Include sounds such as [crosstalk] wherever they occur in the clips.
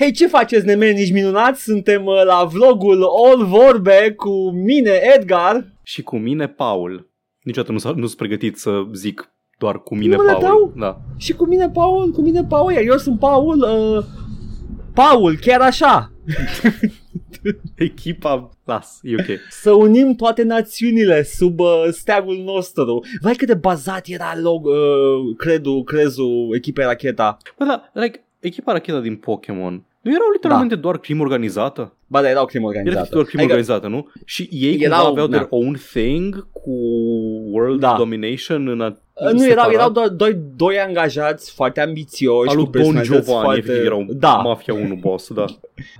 Hei, ce faceți, nemenici minunați? Suntem uh, la vlogul All Vorbe cu mine, Edgar. Și cu mine, Paul. Niciodată nu, s- nu sunt pregătit să zic doar cu mine, Numele Paul. tău? Da. Și cu mine, Paul, cu mine, Paul, iar eu sunt Paul, uh, Paul, chiar așa. [laughs] Echipa, las, e ok. Să unim toate națiunile sub uh, steagul nostru. Vai cât de bazat era log, uh, credu, crezul echipei Racheta. Bă, da, like, echipa racheta din Pokémon nu erau literalmente doar crimă organizată? Ba, da, erau crimă Era organizată. doar crimă Adică, organizată, nu? Și ei Erau, cumva aveau da. their own thing cu world Da. domination în a, uh, nu, erau, separat? erau doar doi, doi angajați foarte ambițioși, Al cu lui Don personalități Giovanni, foarte... efectiv, erau da, Mafia 1 boss, da. [laughs]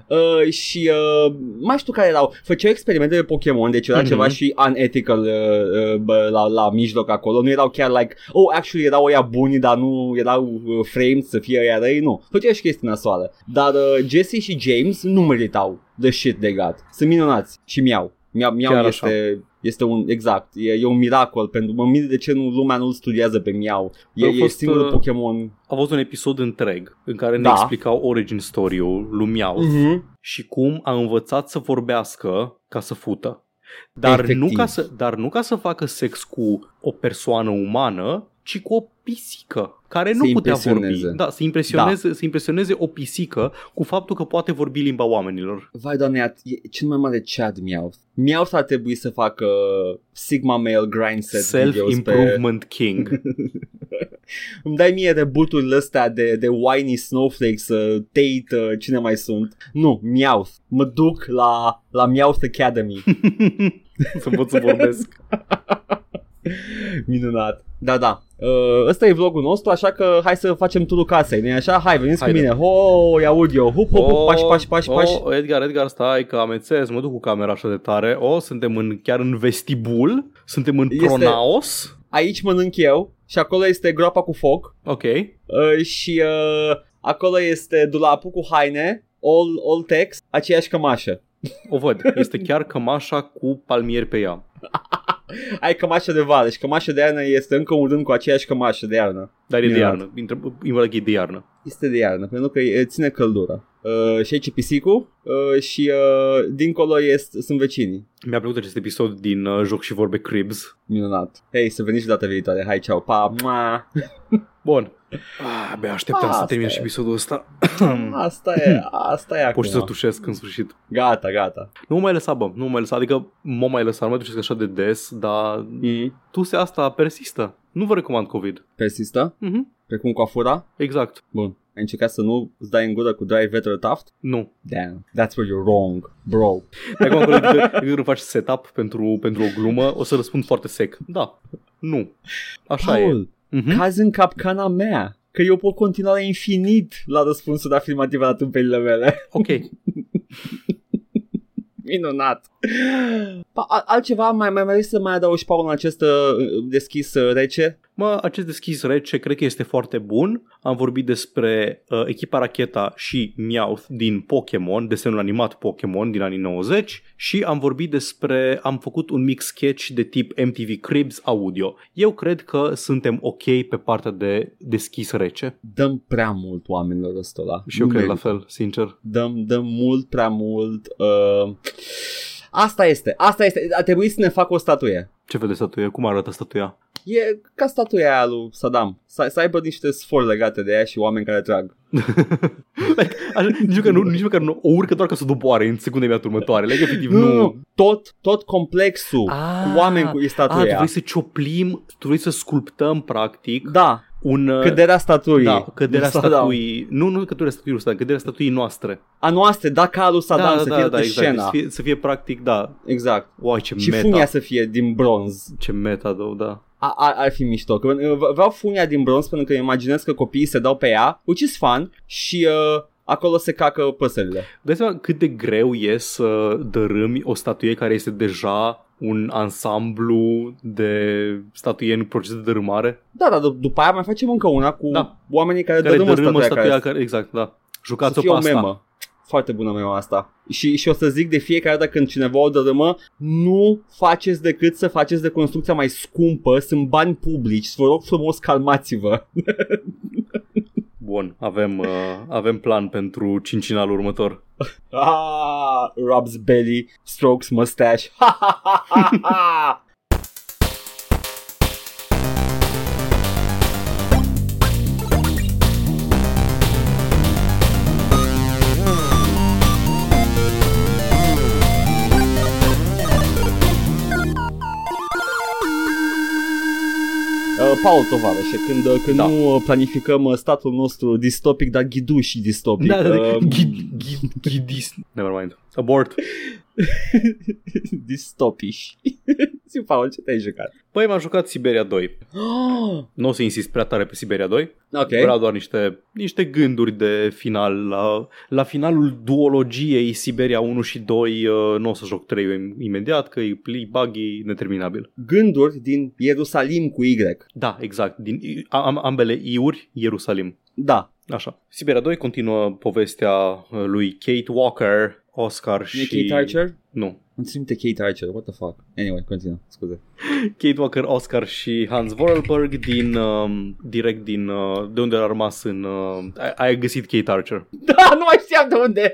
Uh, și uh, mai știu care erau. Făceau experimente de Pokémon, deci era Mhm. ceva și unethical uh, uh, bă, la, la mijloc acolo. Nu erau chiar like, oh, actually erau ăia buni, dar nu erau uh, framed să fie ăia răi, nu. Făceau și chestii nasoale. Dar uh, Jesse și James nu meritau the shit they got. Sunt minunați și miau. Miau, miau Chiar este, este un, exact, e, e un miracol pentru mă mir de ce nu, lumea nu-l studiază pe miau. E, Au e fost, singurul uh, Pokémon. A fost un episod întreg în care ne Da. explicau origin story-ul lui Meowth Mhm. și cum a învățat să vorbească ca să fută. Dar Efectiv. nu, ca să, dar nu ca să facă sex cu o persoană umană, ci cu o pisică care nu Să putea impresioneze. vorbi. Da, să impresioneze, da. să impresioneze o pisică cu faptul că poate vorbi limba oamenilor. Vai doamne, e cel mai mare Chad Meowth. Meowth ar trebui să facă Sigma Male Grind Set videos pe... Self-improvement king. [laughs] Îmi dai mie reboot-urile astea de, de whiny snowflakes, uh, Tate, uh, cine mai sunt. Nu, Meowth. Mă duc la, la Meowth Academy. [laughs] să pot să vorbesc. [laughs] [laughs] Minunat. Da, da. Uh, ăsta e vlogul nostru, așa că hai să facem turul casei, nu așa? Hai, veniți Haide. cu mine. Ho, îi aud eu. Hup, hup, hup, pași, pași, pași, pași. Oh, Edgar, Edgar, stai că amețez, mă duc cu camera așa de tare. O, oh, suntem în, chiar în vestibul, suntem în Este- Pronaos. Aici mănânc eu și acolo este groapa cu foc. Ok. Uh, și uh, acolo este dulapul cu haine, all, all text, aceeași cămașă. O văd. Este chiar cămașa cu palmieri pe ea. [laughs] Ai cămașă de vară și cămașă de iarnă este încă un rând cu aceeași cămașă de iarnă. Dar e de Minunat. iarnă. Intră, intră e de iarnă. Este de iarnă, pentru că e- ține căldură. Uh, și aici e pisicul uh, și uh, dincolo este, sunt vecinii. Mi-a plăcut acest episod din uh, Joc și Vorbe Cribs. Minunat. Hei, să veniți și data viitoare. Hai, ceau. Pa. [laughs] Mua. Bun. Ah, abia așteptam Asta să termin e. și episodul ăsta. [clears throat] Asta e, asta e Poți să acum. tușesc în sfârșit. Gata, gata. Nu mă mai lăsa, bă. Nu mă mai lăsa. Adică mă mai lăsa. Nu mai tușesc așa de des, dar Mm. tusea asta persistă. Nu vă recomand COVID. Persistă? Mhm. Precum coafura? Exact. Bun. Ai încercat să nu îți dai în gură cu dry vetter taft? Nu. Damn, that's where you're wrong, bro. Dacă acolo de [laughs] câte ori faci setup pentru, pentru o glumă, o să răspund foarte sec. Da. Nu. Așa Paul, e. Mhm. cazi în capcana mea. Că eu pot continua la infinit la răspunsuri afirmative la tâmpelile mele. Ok. [laughs] Minunat. Pa, a- altceva mai mai mai să mai adaugi Paul în acest uh, deschis uh, rece? Mă, acest deschis rece cred că este foarte bun. Am vorbit despre uh, echipa Racheta și Meowth din Pokémon, desenul animat Pokémon din anii 90 și am vorbit despre, am făcut un mic sketch de tip MTV Cribs audio. Eu cred că suntem ok pe partea de deschis rece Dăm prea mult oamenilor ăsta la. și eu Nu cred la merită. fel, sincer. Dăm, dăm mult prea mult. Uh... Asta este, asta este. A trebuit să ne facă o statuie. Ce fel de statuie? Cum arată statuia? E ca statuia aia lui Saddam. Să, să aibă niște sfori legate de ea și oameni care trag. [laughs] like, așa, nici, măcar nu, nici măcar nu o urcă doar ca să o doboare în secunda imediat următoare. Like, efectiv, Nu, nu. nu, nu. Tot, tot complexul Ah, cu oameni cu e Ah, tu statuia. vrei să cioplim, tu vrei să sculptăm, practic, Da, un... uh, căderea statuii. Da, căderea lui Saddam. statuii, nu, nu căderea statuii, lui Saddam, căderea statuii noastre. A noastră, da, ca a lui Saddam să fie de exact, scena. să fie, să fie practic, da, Exact. uai ce Și meta, funia să fie din bronz. ce meta, da, da. A, a, ar fi mișto. Că, uh, vreau funia din bronz pentru că imaginez că copiii se dau pe ea, which is fun, și uh, acolo se cacă păsările. Dai seama cât de greu e să dărâmi o statuie care este deja un ansamblu de statuie în proces de dărâmare, Da, dar d- după aia mai facem încă una cu Da. oamenii care, care dărâmă dărâmă statuia, statuia care care, exact, da. să Jucați-o fie pe o asta. memă. Foarte bună mema asta. Și, și o să zic de fiecare dată când cineva o dărâmă, nu faceți decât să faceți de construcția mai scumpă, sunt bani publici, vă rog frumos calmați-vă. [laughs] Bun, avem, uh, avem plan pentru cincinalul următor. Ah, rubs belly, strokes mustache. Paul tovarășe, când, uh, când Da. nu uh, planificăm uh, statul nostru distopic, dar ghiduș și distopic. Da, da, da. uh, Ghid, ghid, ghidis. Never mind. Abort. [laughs] distopiși. [laughs] Zi, Paul, ce te-ai jucat? Păi m-am jucat Siberia 2. Nu o să insist prea tare pe Siberia 2. ok. Vreau doar niște, niște gânduri de final. La, la finalul duologiei Siberia 1 și 2 uh, nu o să joc 3 imediat, că e pli buggy neterminabil. Gânduri din Ierusalim cu Y. Da, exact. Din, am, ambele iuri, Ierusalim. Da. Așa. Siberia 2 continuă povestea uh, lui Kate Walker, Oscar E și... Kate Archer? Nu. Îmi trimite Kate Archer, what the fuck? Anyway, continuă, scuze. Kate Walker, Oscar și Hans Vorarlberg din, um, direct din, uh, de unde a rămas în... Uh, ai, ai găsit Kate Archer. [laughs] Da, nu mai știam de unde.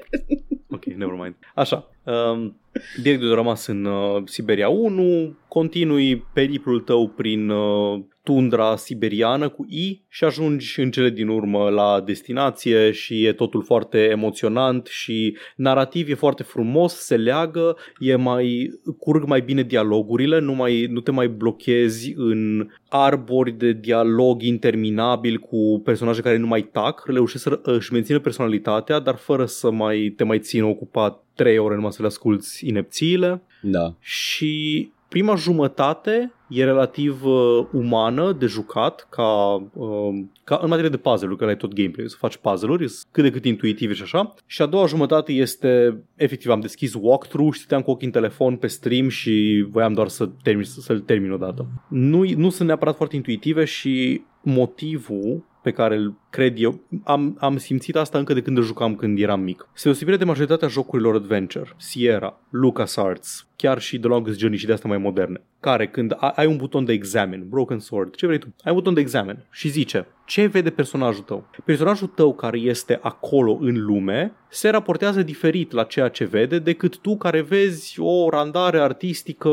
Ok, never mind. Așa. Um, direct de unde a rămas în uh, Siberia 1, continui periplul tău prin uh, tundra siberiană cu I și ajungi în cele din urmă la destinație și e totul foarte emoționant și narativ e foarte frumos, se leagă, e mai curg mai bine dialogurile, nu, mai, nu te mai blochezi în arbori de dialog interminabil cu personaje care nu mai tac, reușesc să își mențină personalitatea, dar fără să mai te mai țină ocupat trei ore numai să le asculti inepțiile Da. și prima jumătate e relativ uh, umană de jucat ca, uh, ca în materie de puzzle-uri, că ai tot gameplay, să faci puzzle-uri, sunt cât de cât intuitive și așa. Și a doua jumătate este, efectiv, am deschis walkthrough și stăteam cu ochii în telefon pe stream și voiam doar să termin, să-l termin odată. Nu, nu sunt neapărat foarte intuitive și motivul pe care îl cred eu, am, am simțit asta încă de când îl jucam când eram mic. Se deosebire de majoritatea jocurilor adventure, Sierra, LucasArts, chiar și The Longest Journey și de astea mai moderne, care când a- ai un buton de examine, Broken Sword, ce vrei tu, ai un buton de examine și zice ce vede personajul tău. Personajul tău care este acolo în lume se raportează diferit la ceea ce vede decât tu care vezi o randare artistică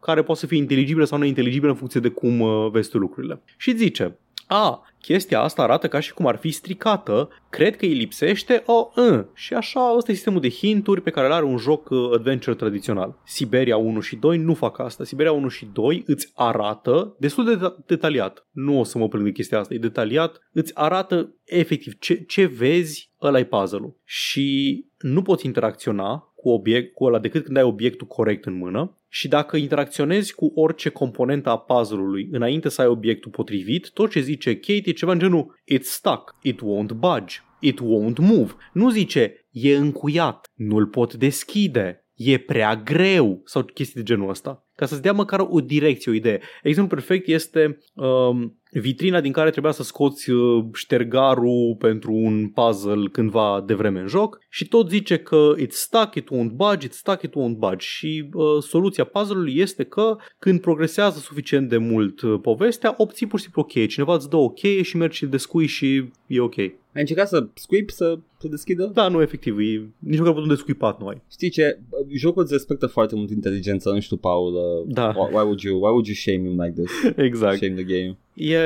care poate să fie inteligibilă sau neinteligibilă în funcție de cum uh, vezi tu lucrurile. Și zice, a, chestia asta arată ca și cum ar fi stricată, cred că îi lipsește o uh. Și așa, ăsta e sistemul de hinturi pe care îl are un joc uh, adventure tradițional. Siberia 1 și 2 nu fac asta. Siberia 1 și 2 îți arată destul de deta- detaliat. Nu o să mă plâng de chestia asta, e detaliat. Îți arată efectiv ce, ce vezi, ăla e puzzle-ul. Și nu poți interacționa cu, obiect, cu ăla decât când ai obiectul corect în mână și dacă interacționezi cu orice componentă a puzzle-ului înainte să ai obiectul potrivit, tot ce zice Kate e ceva în genul It's stuck, it won't budge, it won't move. Nu zice e încuiat, nu-l pot deschide, e prea greu sau chestii de genul ăsta. Ca să-ți dea măcar o direcție, o idee. Exemplu perfect este um, vitrina din care trebuia să scoți uh, ștergarul pentru un puzzle cândva de vreme în joc și tot zice că it's stuck, it won't budge, it's stuck, it won't budge și uh, soluția puzzle-ului este că când progresează suficient de mult uh, povestea, obții pur și simplu o cheie. Cineva îți dă o cheie și mergi și descui și e ok. Ai încercat să sweep, să, să deschidă? Da, nu, efectiv, e, nici măcar buton de scuipat nu ai. Știi ce? Jocul îți respectă foarte mult inteligența, nu știu, Paul. Uh, Da. why, why, would you, why would you shame him like this? [laughs] Exact. Shame the game. E,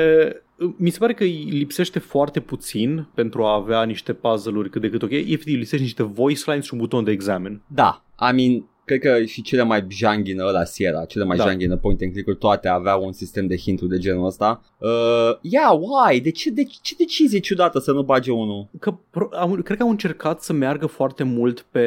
mi se pare că îi lipsește foarte puțin pentru a avea niște puzzle-uri cât de cât ok. Efectiv, lipsește niște voice lines și un buton de examen. Da, I mean, cred că și cele mai janghină ăla Sierra, cele mai Da. da. janghină point and click-uri, toate aveau un sistem de hinturi de genul ăsta. Uh, yeah, why? De ce, de ce decizie ciudată să nu bage unul? Că pro- am, cred că au încercat să meargă foarte mult pe...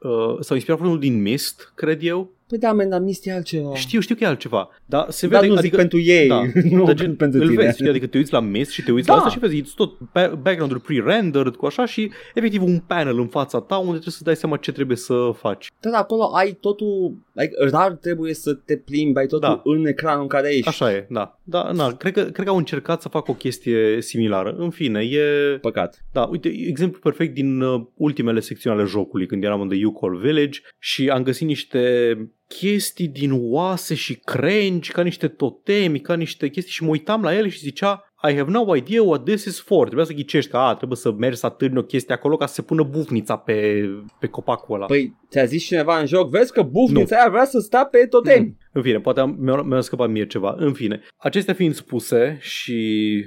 Uh, s-au inspirat foarte mult din Mist, cred eu. Păi da, man, dar Misty e altceva. Știu, știu că e altceva. Dar se Dar vede... nu zic pentru ei, da, [laughs] nu dar gen, pentru îl tine. vezi, știi? adică te uiți la Mist și te uiți Da. la asta și vezi, e tot ba- background-uri pre-rendered cu așa și efectiv un panel în fața ta unde trebuie să dai seama ce trebuie să faci. Dar acolo ai totul, like, rar trebuie să te plimbi, ai totul Da. în ecranul în care ești. Așa e, da. Da, na, cred, că, cred că au încercat să facă o chestie similară. În fine, e... Păcat. Da, uite, exemplu perfect din uh, ultimele secțiuni ale jocului, când eram în The U-Call Village și am găsit niște chestii din oase și crengi, ca niște totemi, ca niște chestii și mă uitam la ele și zicea I have no idea what this is for. Trebuia să ghicești că a, trebuie să mergi să atârni o chestie acolo ca să se pună bufnița pe, pe copacul ăla. Păi ți-a zis cineva în joc, vezi că bufnița aia vrea să stea pe totemi. În fine, poate am, mi-a, mi-a scăpat mie ceva. În fine, acestea fiind spuse și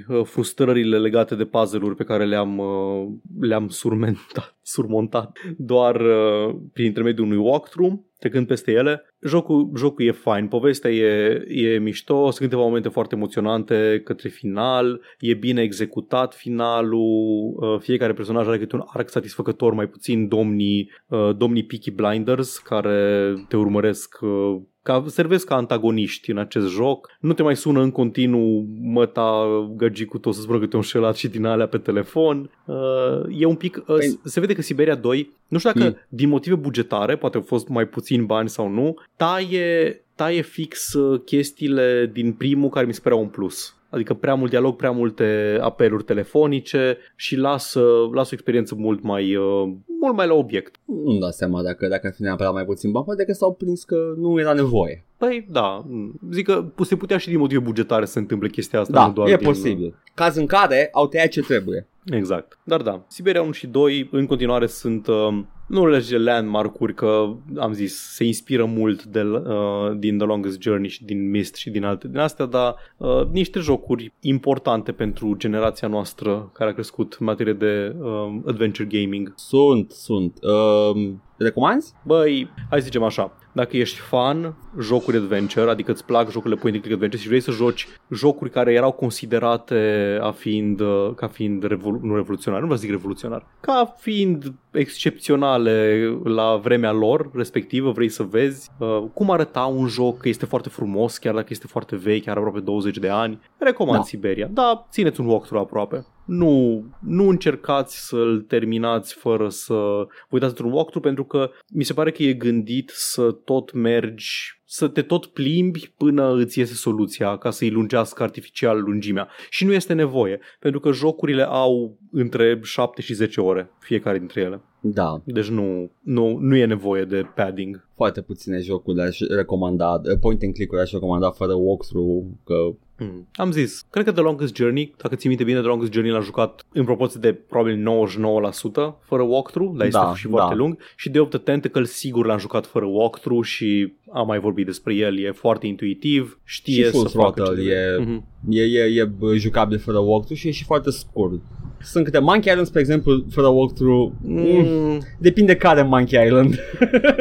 uh, frustrările legate de puzzle-uri pe care le-am, uh, le-am surmentat, [laughs] surmontat doar uh, prin intermediul unui walkthrough, trecând peste ele, jocul, jocul e fine, povestea e, e mișto, sunt câteva momente foarte emoționante către final, e bine executat finalul, uh, fiecare personaj are câte un arc satisfăcător, mai puțin domnii, uh, domnii Peaky Blinders care te urmăresc uh, ca, servesc ca antagoniști în acest joc. Nu te mai sună în continuu măta găgicul tot să spună că te-un șelat și din alea pe telefon. Uh, e un pic... Uh, păi... Se vede că Siberia 2, nu știu dacă mm. din motive bugetare, poate au fost mai puțin bani sau nu, taie, taie fix uh, chestiile din primul care mi se păreau un plus adică prea mult dialog, prea multe apeluri telefonice și lasă, lasă o experiență mult mai, uh, mult mai la obiect. Nu-mi dau seama dacă, dacă ar fi neapărat mai puțin bani, poate că s-au prins că nu era nevoie. Păi da, zic că se putea și din motive bugetare să se întâmple chestia asta. Da, nu doar e din... posibil. Caz în care au tăiat ce trebuie. Exact. Dar da, Siberia 1 și 2 în continuare sunt uh, nu le zice landmark-uri că am zis se inspiră mult de, uh, din The Longest Journey și din Mist și din alte din astea, dar uh, niște jocuri importante pentru generația noastră care a crescut în materie de uh, adventure gaming. Sunt, sunt. Uh, recomanzi? Băi, hai să zicem așa, dacă ești fan jocuri adventure, adică îți plac jocurile point and click adventure și vrei să joci jocuri care erau considerate a fiind, uh, ca fiind revolu- nu revoluționar, nu vreau să zic revoluționar, ca fiind excepționale la vremea lor respectivă, vrei să vezi uh, cum arăta un joc, că este foarte frumos, chiar dacă este foarte vechi, chiar aproape 20 de ani, recomand da. Siberia. Da, țineți un walkthrough aproape. Nu, nu încercați să-l terminați fără să uitați într-un walkthrough pentru că mi se pare că e gândit să tot mergi să te tot plimbi până îți iese soluția ca să-i lungească artificial lungimea. Și nu este nevoie, pentru că jocurile au între 7 și 10 ore, fiecare dintre ele. Da. Deci nu, nu, nu e nevoie de padding. Foarte puține jocuri aș recomanda, point and click-uri aș recomanda fără walkthrough, că Hmm. Am zis, cred că The Longest Journey, dacă ții minte bine, The Longest Journey l-a jucat în proporție de probabil 99% fără walkthrough, dar este da, și foarte da. lung. Și de the Tentacle sigur l-am jucat fără walkthrough și am mai vorbit despre el, e foarte intuitiv, știe și să facă ce e, mm-hmm. e, e, e jucabil fără walkthrough și e și foarte scurt. Sunt câte Monkey Island, spre exemplu, fără walkthrough. Mm. Depinde care Monkey Island.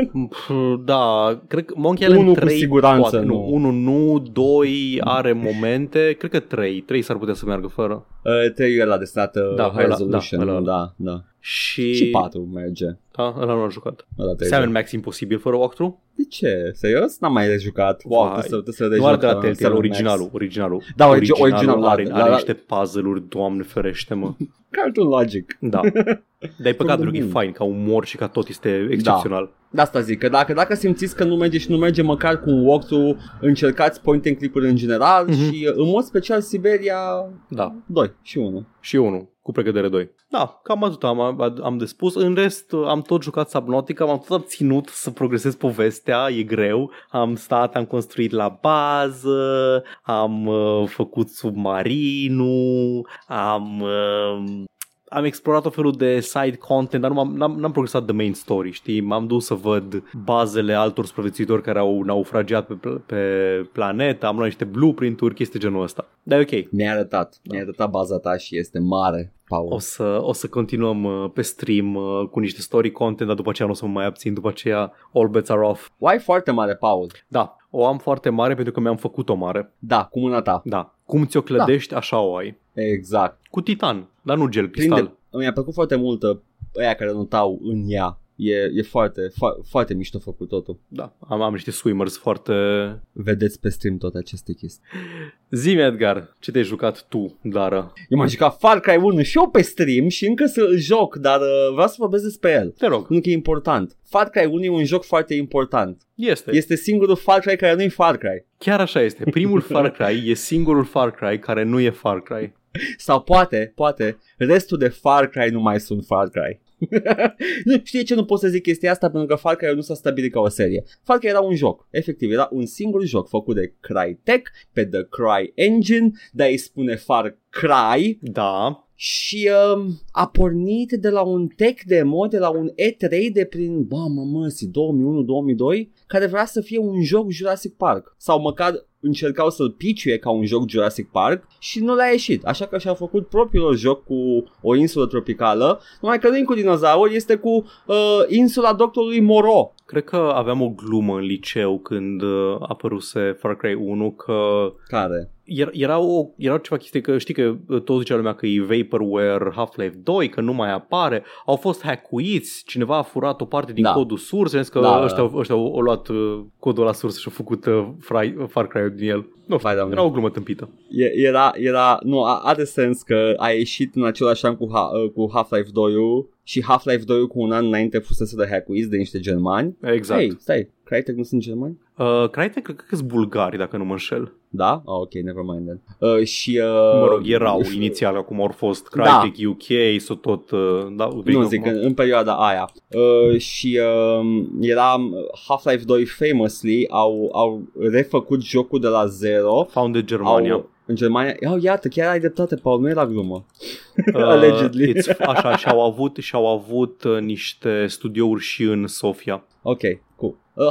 [laughs] da, cred că Monkey Island Unul 3 cu siguranță poate, nu. Unul nu, 2 are momente, cred că 3. 3 s-ar putea să meargă fără. Uh, 3 e la de stat uh, Da, High ăla- Resolution. da, ăla- da, da. Și, Și 4 merge. Da, ăla nu l-am jucat. Ăla trei Sam joc. Max imposibil fără walkthrough? De ce? Serios? N-am mai rejucat. Wow, Vai. trebuie să, trebuie să Nu are rejoc, de la uh, Telltale, Sam originalul, Max. originalul. Da, origi- originalul, are, la- are la- niște puzzle-uri, doamne ferește, mă. [laughs] Cartoon Logic. Da. [laughs] Dar e păcat, From the pentru că e moon. fain, ca umor și ca tot este excepțional. De asta zic, că dacă, dacă simțiți că nu merge și nu merge măcar cu un walkthrough, încercați point and click-uri în general Mhm. și uh, în mod special Siberia Da. 2 și 1. Și unul, cu precădere 2. Da, cam atât am, am de spus. În rest, am tot jucat Subnautica, m-am tot abținut să progresez povestea, e greu. Am stat, am construit la bază, am uh, făcut submarinul, am... Uh, am explorat o felul de side content, dar nu m-am, n-am, n-am progresat de main story, știi? M-am dus să văd bazele altor supraviețuitori care au naufragiat pe, pl- pe planetă, am luat niște blueprint-uri, chestii genul ăsta. Dar e ok. Ne-a arătat, ne-a arătat baza ta și este mare, Paul. O să, o să continuăm uh, pe stream uh, cu niște story content, dar după aceea nu o să mă mai abțin, după aceea all bets are off. O ai foarte mare, Paul. Da, o am foarte mare pentru că mi-am făcut-o mare. Da, cu mâna ta. Da, cum ți-o clădești, da. așa o ai. Exact. Cu titan, dar nu gel cristal. Prinde, mi-a plăcut foarte mult uh, ăia care notau în ea. E, e foarte, fo- foarte mișto făcut totul. Da, am, am niște swimmers foarte... Vedeți pe stream toate aceste chestii. Zi Edgar, ce te-ai jucat tu, Dara? Eu m-am jucat Far Cry 1 și eu pe stream și încă să îl joc, dar uh, vreau să vorbesc despre el. Te rog, Nu că e important. Far Cry 1 e un joc foarte important. este. Este singurul Far Cry care nu e Far Cry. Chiar așa este. Primul [laughs] Far Cry e singurul Far Cry care nu e Far Cry. Sau poate, poate, restul de Far Cry nu mai sunt Far Cry. [laughs] nu știi ce nu pot să zic chestia asta pentru că Far Cry nu s-a stabilit ca o serie. Far Cry era un joc, efectiv, era un singur joc făcut de Crytek pe The Cry Engine, dar îi spune Far Cry Da, și um, a pornit de la un tech demo, de la un E3 de prin, bă, mă, măsi, 2001-2002, care vrea să fie un joc Jurassic Park. Sau măcar încercau să-l piciuie ca un joc Jurassic Park și nu le-a ieșit. Așa că și-au făcut propriul joc cu o insulă tropicală, numai că nu e cu dinozauri, este cu uh, insula doctorului Moro. cred că aveam o glumă în liceu când uh, apăruse Far Cry 1 că Care? era, era, o, era ceva chestie că știi că uh, tot zicea lumea că e Vaporware Half-Life 2, că nu mai apare, au fost hackuiți, cineva a furat o parte din Da. codul sursă, zis că Da, da, ăștia, ăștia au, au luat uh, codul la sursă și au făcut uh, Fry, Far Cry din el. Nu știu, Vai, Doamne. era o glumă tâmpită. E- Era, era, nu, a- are sens că a ieșit în același an cu, ha, uh, cu Half-Life 2 și Half-Life 2 cu un an înainte fusese de hackuiți de niște germani. Exact. Hey, stai, Crytek nu sunt germani? Uh, Crytek cred că sunt bulgari, dacă nu mă înșel. Da? Oh, ok, never mind then. Uh, și, uh, Mă rog, erau [laughs] inițial, acum au fost Crytek UK, sau tot... Uh, da, Nu zic, în, în perioada aia. Uh, și uh, era Half-Life 2 famously au, au refăcut jocul de la zero. Founded Germania. Au, în Germania, oh, iată, chiar ai dreptate, Paul, nu era glumă. Uh, [laughs] Allegedly. It's, așa, și-au avut, și-au avut uh, niște studiouri și în Sofia. Ok, cool. Uh,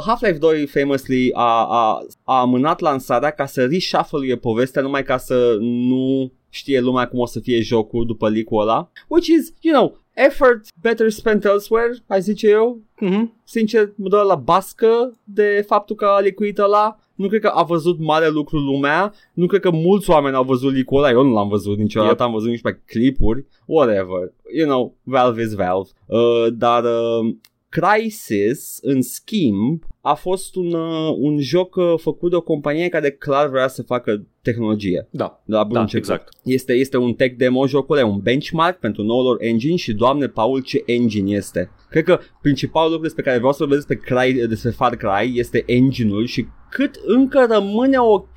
Half-Life 2 famously a, a, a amânat lansarea ca să reshuffle povestea numai ca să nu știe lumea cum o să fie jocul după leak-ul ăla. Which is, you know, effort better spent elsewhere, ai zice eu. Mm-hmm. Sincer, mă dă la bască de faptul că a licuit ăla. Nu cred că a văzut mare lucru lumea. Nu cred că mulți oameni au văzut leak-ul ăla. Eu nu l-am văzut niciodată. Yep. Am văzut nici pe clipuri. Whatever. You know, Valve is Valve. Uh, dar uh, Crysis, în schimb, a fost un, uh, un joc uh, făcut de o companie care clar vrea să facă tehnologie. Da, De la bun da, început. exact. Este, este un tech demo jocul, e un benchmark pentru noul lor engine și doamne Paul ce engine este. Cred că principalul lucru despre care vreau să vorbesc despre, Cry, despre Far Cry este engine-ul și cât încă rămâne ok,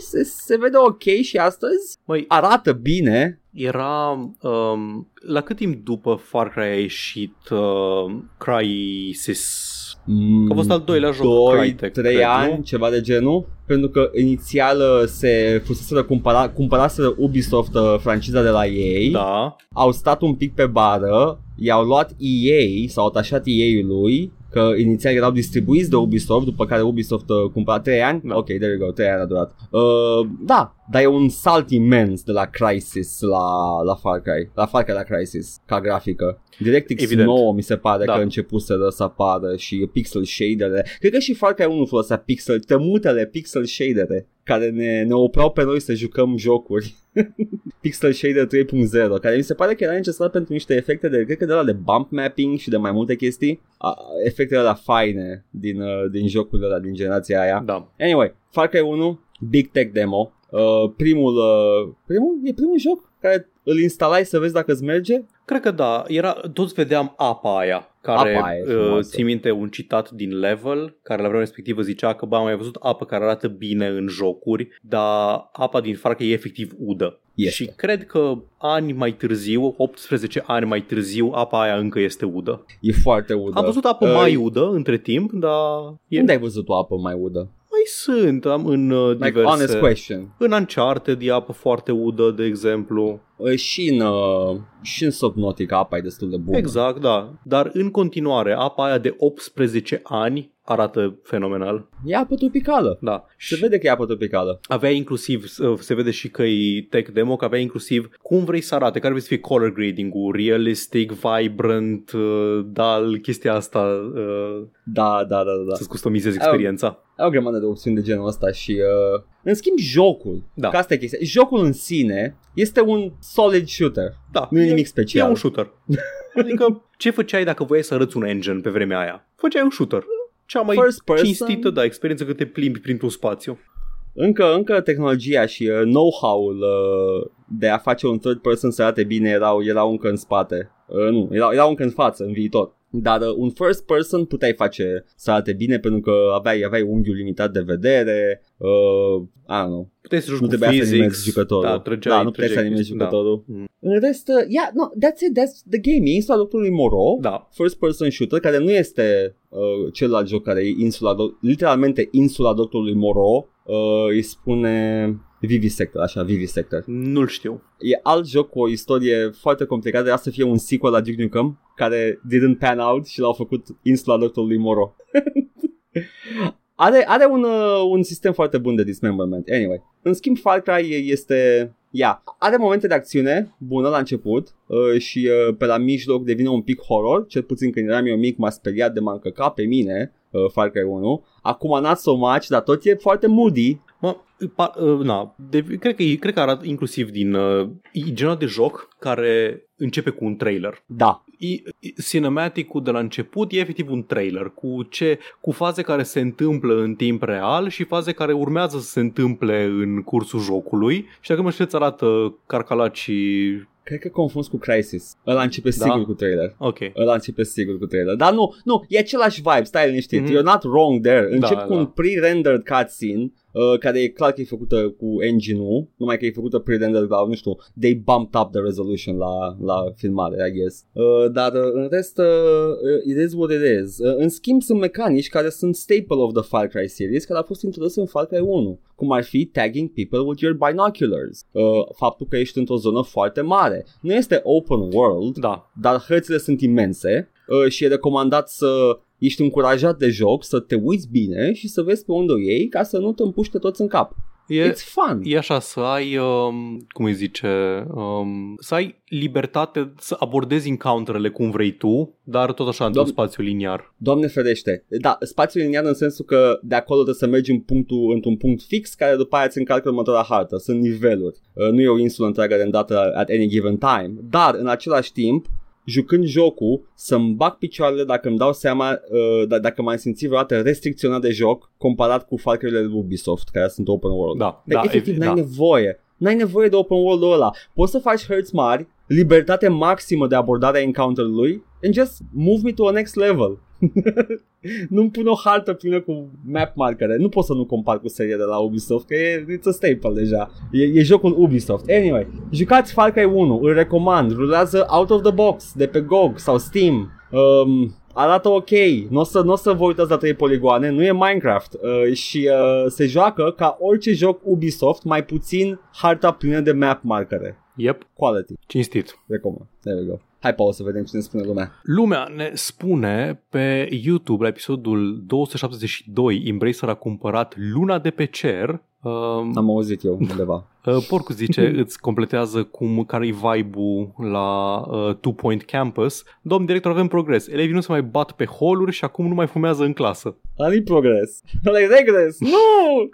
se, se vede ok și astăzi, Măi, arată bine. era... Um, la cât timp după Far Cry a ieșit uh, Crysis? Mm, Că a fost al doilea joc 2, Crytek, 3 cred, ani, nu? ceva de genul Pentru că inițial uh, se fuseseră cumpăra, cumpăraseră Ubisoft uh, franciza de la ei Da, au stat un pic pe bară, i-au luat EA, s-au atașat EA-ului, că inițial erau distribuiți de Ubisoft, după care Ubisoft uh, cumpăra 3 ani. Da. Ok, there you go, 3 ani a durat. Uh, da, dar e un salt imens de la Crysis la, la Far Cry, la Far Cry la Crysis, ca grafică. DirectX Evident. 9 mi se pare Da. că începuseră să apară și pixel shadere. Cred că și Far Cry 1 folosea pixel, temutele pixel shadere care ne, ne opreau pe noi să jucăm jocuri. [laughs] Pixel Shader 3.0 care mi se pare că era necesar pentru niște efecte de, cred că de la de bump mapping și de mai multe chestii a, efectele alea faine din, uh, din jocurile alea din generația aia da. Anyway, Far Cry 1 Big Tech Demo uh, primul, uh, primul, e primul joc care îl instalai să vezi dacă îți merge Cred că da, era, toți vedeam apa aia, care, Apa aia e uh, frumoasă. ții minte un citat din Level, care la vremea respectivă zicea că, bă, am mai văzut apă care arată bine în jocuri, dar apa din Far Cry e efectiv udă. Este. Și cred că ani mai târziu, 18 ani mai târziu, apa aia încă este udă. E foarte udă Am văzut apă Uh, mai udă între timp, dar e, Unde ai văzut o apă mai udă? Mai sunt am în uh, Like, diverse... honest question În Uncharted e apă foarte udă, de exemplu. Uh, și, în, uh, și în Subnautica apa e destul de bună Exact, da. Dar în continuare, apa aia de 18 ani arată fenomenal. E apă tropicală Da. Se Și vede că e apă tropicală avea inclusiv, se vede și că e tech demo, că avea inclusiv cum vrei să arate, care vreți să fie color grading-ul, realistic, vibrant, uh, dal, chestia asta, uh, Da, da, da, da, da. să-ți customizezi experiența. Ai o grămadă de opțiuni de genul ăsta și uh, în schimb jocul, Da. că asta e chestia, jocul în sine este un solid shooter, Da, nu e e, nimic e special. un shooter. [laughs] adică ce făceai dacă voiai să arăți un engine pe vremea aia? Făceai un shooter. Cea mai First person. cinstită, da, experiență că te plimbi printr-un spațiu. Încă, încă tehnologia și uh, know-how-ul uh, de a face un third person să arate bine erau, erau încă în spate. Uh, nu, erau, erau încă în față, în viitor. Dar uh, un first person puteai face să arate bine pentru că aveai, aveai unghiul limitat de vedere, uh, I don't know, Puteai să joci nu cu trebuia să animezi physics. jucătorul. Da, trăgeai, da, nu puteai să trăgeai animezi chestii, jucătorul. Da. Mm. În rest, uh, yeah, no, that's it, that's the game. E insula doctorului Moreau, da. first person shooter, care nu este uh, celălalt joc care e insula, do- literalmente insula doctorului Moreau, uh, îi spune Vivisector, așa, Vivisector. Nu-l știu. E alt joc cu o istorie foarte complicată, era să fie un sequel la Duke Nukem, care didn't pan out și l-au făcut insula doctorului Moreau. [laughs] are, are un, uh, un sistem foarte bun de dismemberment. Anyway, în schimb Far Cry este... Yeah. Are momente de acțiune bună la început uh, și uh, pe la mijloc devine un pic horror, cel puțin când eram eu mic m-a speriat de m-a încăcat pe mine uh, Far Cry 1. Acum not so much, dar tot e foarte moody. Mă, pa, uh, na, de, cred, că, e- cred că arată inclusiv din uh, e genul de joc care începe cu un trailer. Da, E, e- cinematic-ul de la început e efectiv un trailer cu, ce, cu faze care se întâmplă în timp real și faze care urmează să se întâmple în cursul jocului și dacă mă știți arată carcalacii cred că confuz cu Crisis. Ăla începe Da? sigur cu trailer. Ok. Ăla începe sigur cu trailer. Dar nu, nu, e același vibe, stai liniștit. Mhm. You're not wrong there. Încep Da, cu da. un pre-rendered cutscene uh, care e clar că e făcută cu engine-ul, numai că e făcută pre-rendered la, nu știu, they bumped up the resolution la, la filmare, I guess. Uh, dar uh, în rest, uh, uh, it is what it is. Uh, în schimb, sunt mecanici care sunt staple of the Far Cry series, care au fost introduse în Far Cry 1, cum ar fi tagging people with your binoculars. Uh, faptul că ești într-o zonă foarte mare. Nu este open world, Da. dar hărțile sunt imense uh, și e recomandat să ești încurajat de joc, să te uiți bine și să vezi pe unde o iei ca să nu te împuște toți în cap. E, It's fun. e așa, să ai, um, cum îi zice, um, să ai libertate să abordezi encounterele cum vrei tu, dar tot așa într-un Doamne- spațiu liniar. Doamne ferește. Da, spațiul liniar în sensul că de acolo trebuie să mergi în punctul, într-un punct fix care după aia îți încarcă următoarea hartă. Sunt niveluri. Uh, nu e o insulă întreagă randată at any given time. Dar în același timp jucând jocul, să-mi bag picioarele dacă îmi dau seama, uh, d- dacă m-am simțit vreodată restricționat de joc comparat cu Far Cry-urile lui Ubisoft, care sunt open world. Da, Deci, da, efectiv, evi- n-ai da. nevoie. N-ai nevoie de open world-ul ăla. Poți să faci hurts mari, libertate maximă de abordare a encounter-ului and just move me to a next level. [laughs] Nu-mi pun o hartă plină cu map markere. Nu pot să nu compar cu seria de la Ubisoft, că e it's a staple deja. E, e jocul Ubisoft. Anyway, jucați Far Cry 1, îl recomand. Rulează out of the box, de pe GOG sau Steam. Um, arată ok, nu o să, n-o să vă uitați la 3 poligoane, nu e Minecraft uh, și uh, se joacă ca orice joc Ubisoft, mai puțin harta plină de map markere. Yep, Quality, cinstit. recomand. There we go. Hai, Paul, să vedem ce ne spune lumea. Lumea ne spune pe YouTube la episodul 272 Embracer a cumpărat Luna de pe cer. Uh, Am auzit eu undeva. [laughs] uh, Porcu zice, [laughs] îți completează cum care-i vibe-ul la uh, Two Point Campus. Domn director, avem progres. Elevii nu se mai bat pe holuri și acum nu mai fumează în clasă. Am progres. [laughs] Like regres. Nu!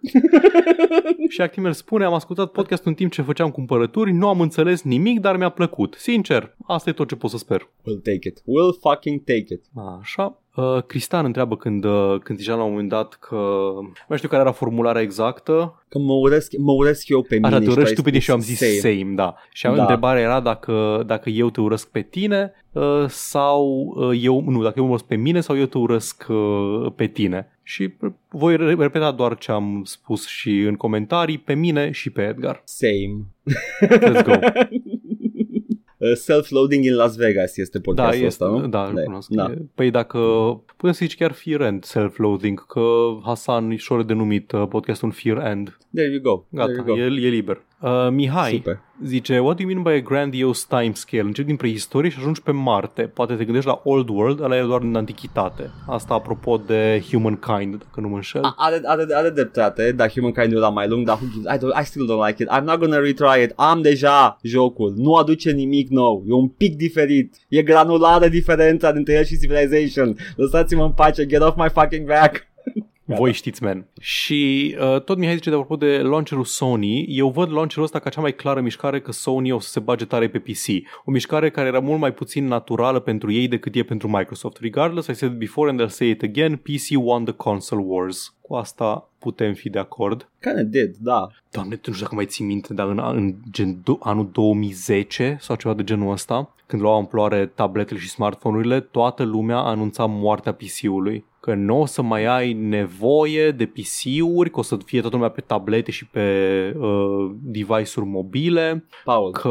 Și Actimel spune, am ascultat podcastul în timp ce făceam cumpărături, nu am înțeles nimic, dar mi-a plăcut. Sincer, asta e tot ce pot să sper. We'll take it. We'll fucking take it. Așa. Uh, Cristian întreabă când, uh, când zicea la un moment dat că... Nu mai știu care era formularea exactă. Că mă urăsc, mă urăsc eu pe mine. Așa, te și tu urăști ai tu pe tine spus și eu am zis same, same da. Și Da. întrebarea era dacă, dacă eu te urăsc pe tine uh, sau uh, eu... Nu, dacă eu mă urăsc pe mine sau eu te urăsc uh, pe tine. Și uh, voi re- repeta doar ce am spus și în comentarii, pe mine și pe Edgar. Same. Let's go. [laughs] Uh, Self-loading in Las Vegas este Da, podcastul este, ăsta, nu? da, îl cunosc. Da. E- Păi dacă, putem să zici chiar Fear End self-loading, că Hasan își are denumit uh, podcastul un Fear End. There you go. There Gata, you go. e, e liber. Uh, Mihai Super. zice, what do you mean by a grandiose time scale? Începi din preistorie și ajungi pe Marte. Poate te gândești la Old World, ăla e doar din antichitate. Asta apropo de Humankind, dacă nu mă înșel. A- Are, are, are dreptate, dar Humankind era mai lung, dar who gives, I, don't, I still don't like it. I'm not gonna retry it. Am deja jocul. Nu aduce nimic nou. E un pic diferit. E granulară diferența dintre el și Civilization. Lăsați-mă în pace. Get off my fucking back. Voi știți, man. Și uh, tot Mihai zice de apropo de launcherul Sony, eu văd launcherul ăsta ca cea mai clară mișcare că Sony o să se bage tare pe PC. O mișcare care era mult mai puțin naturală pentru ei decât e pentru Microsoft. Regardless, I said it before and I'll say it again, PC won the console wars. Cu Cu asta putem fi de acord. Kind did, da. Doamne, tu nu știu dacă mai ții minte, dar în, în gen, do, anul 2010 sau ceva de genul ăsta, când luau amploare tabletele și smartphone-urile, toată lumea anunța moartea PC-ului că nu o să mai ai nevoie de PC-uri, că o să fie toată lumea pe tablete și pe uh, device-uri mobile, Paul, că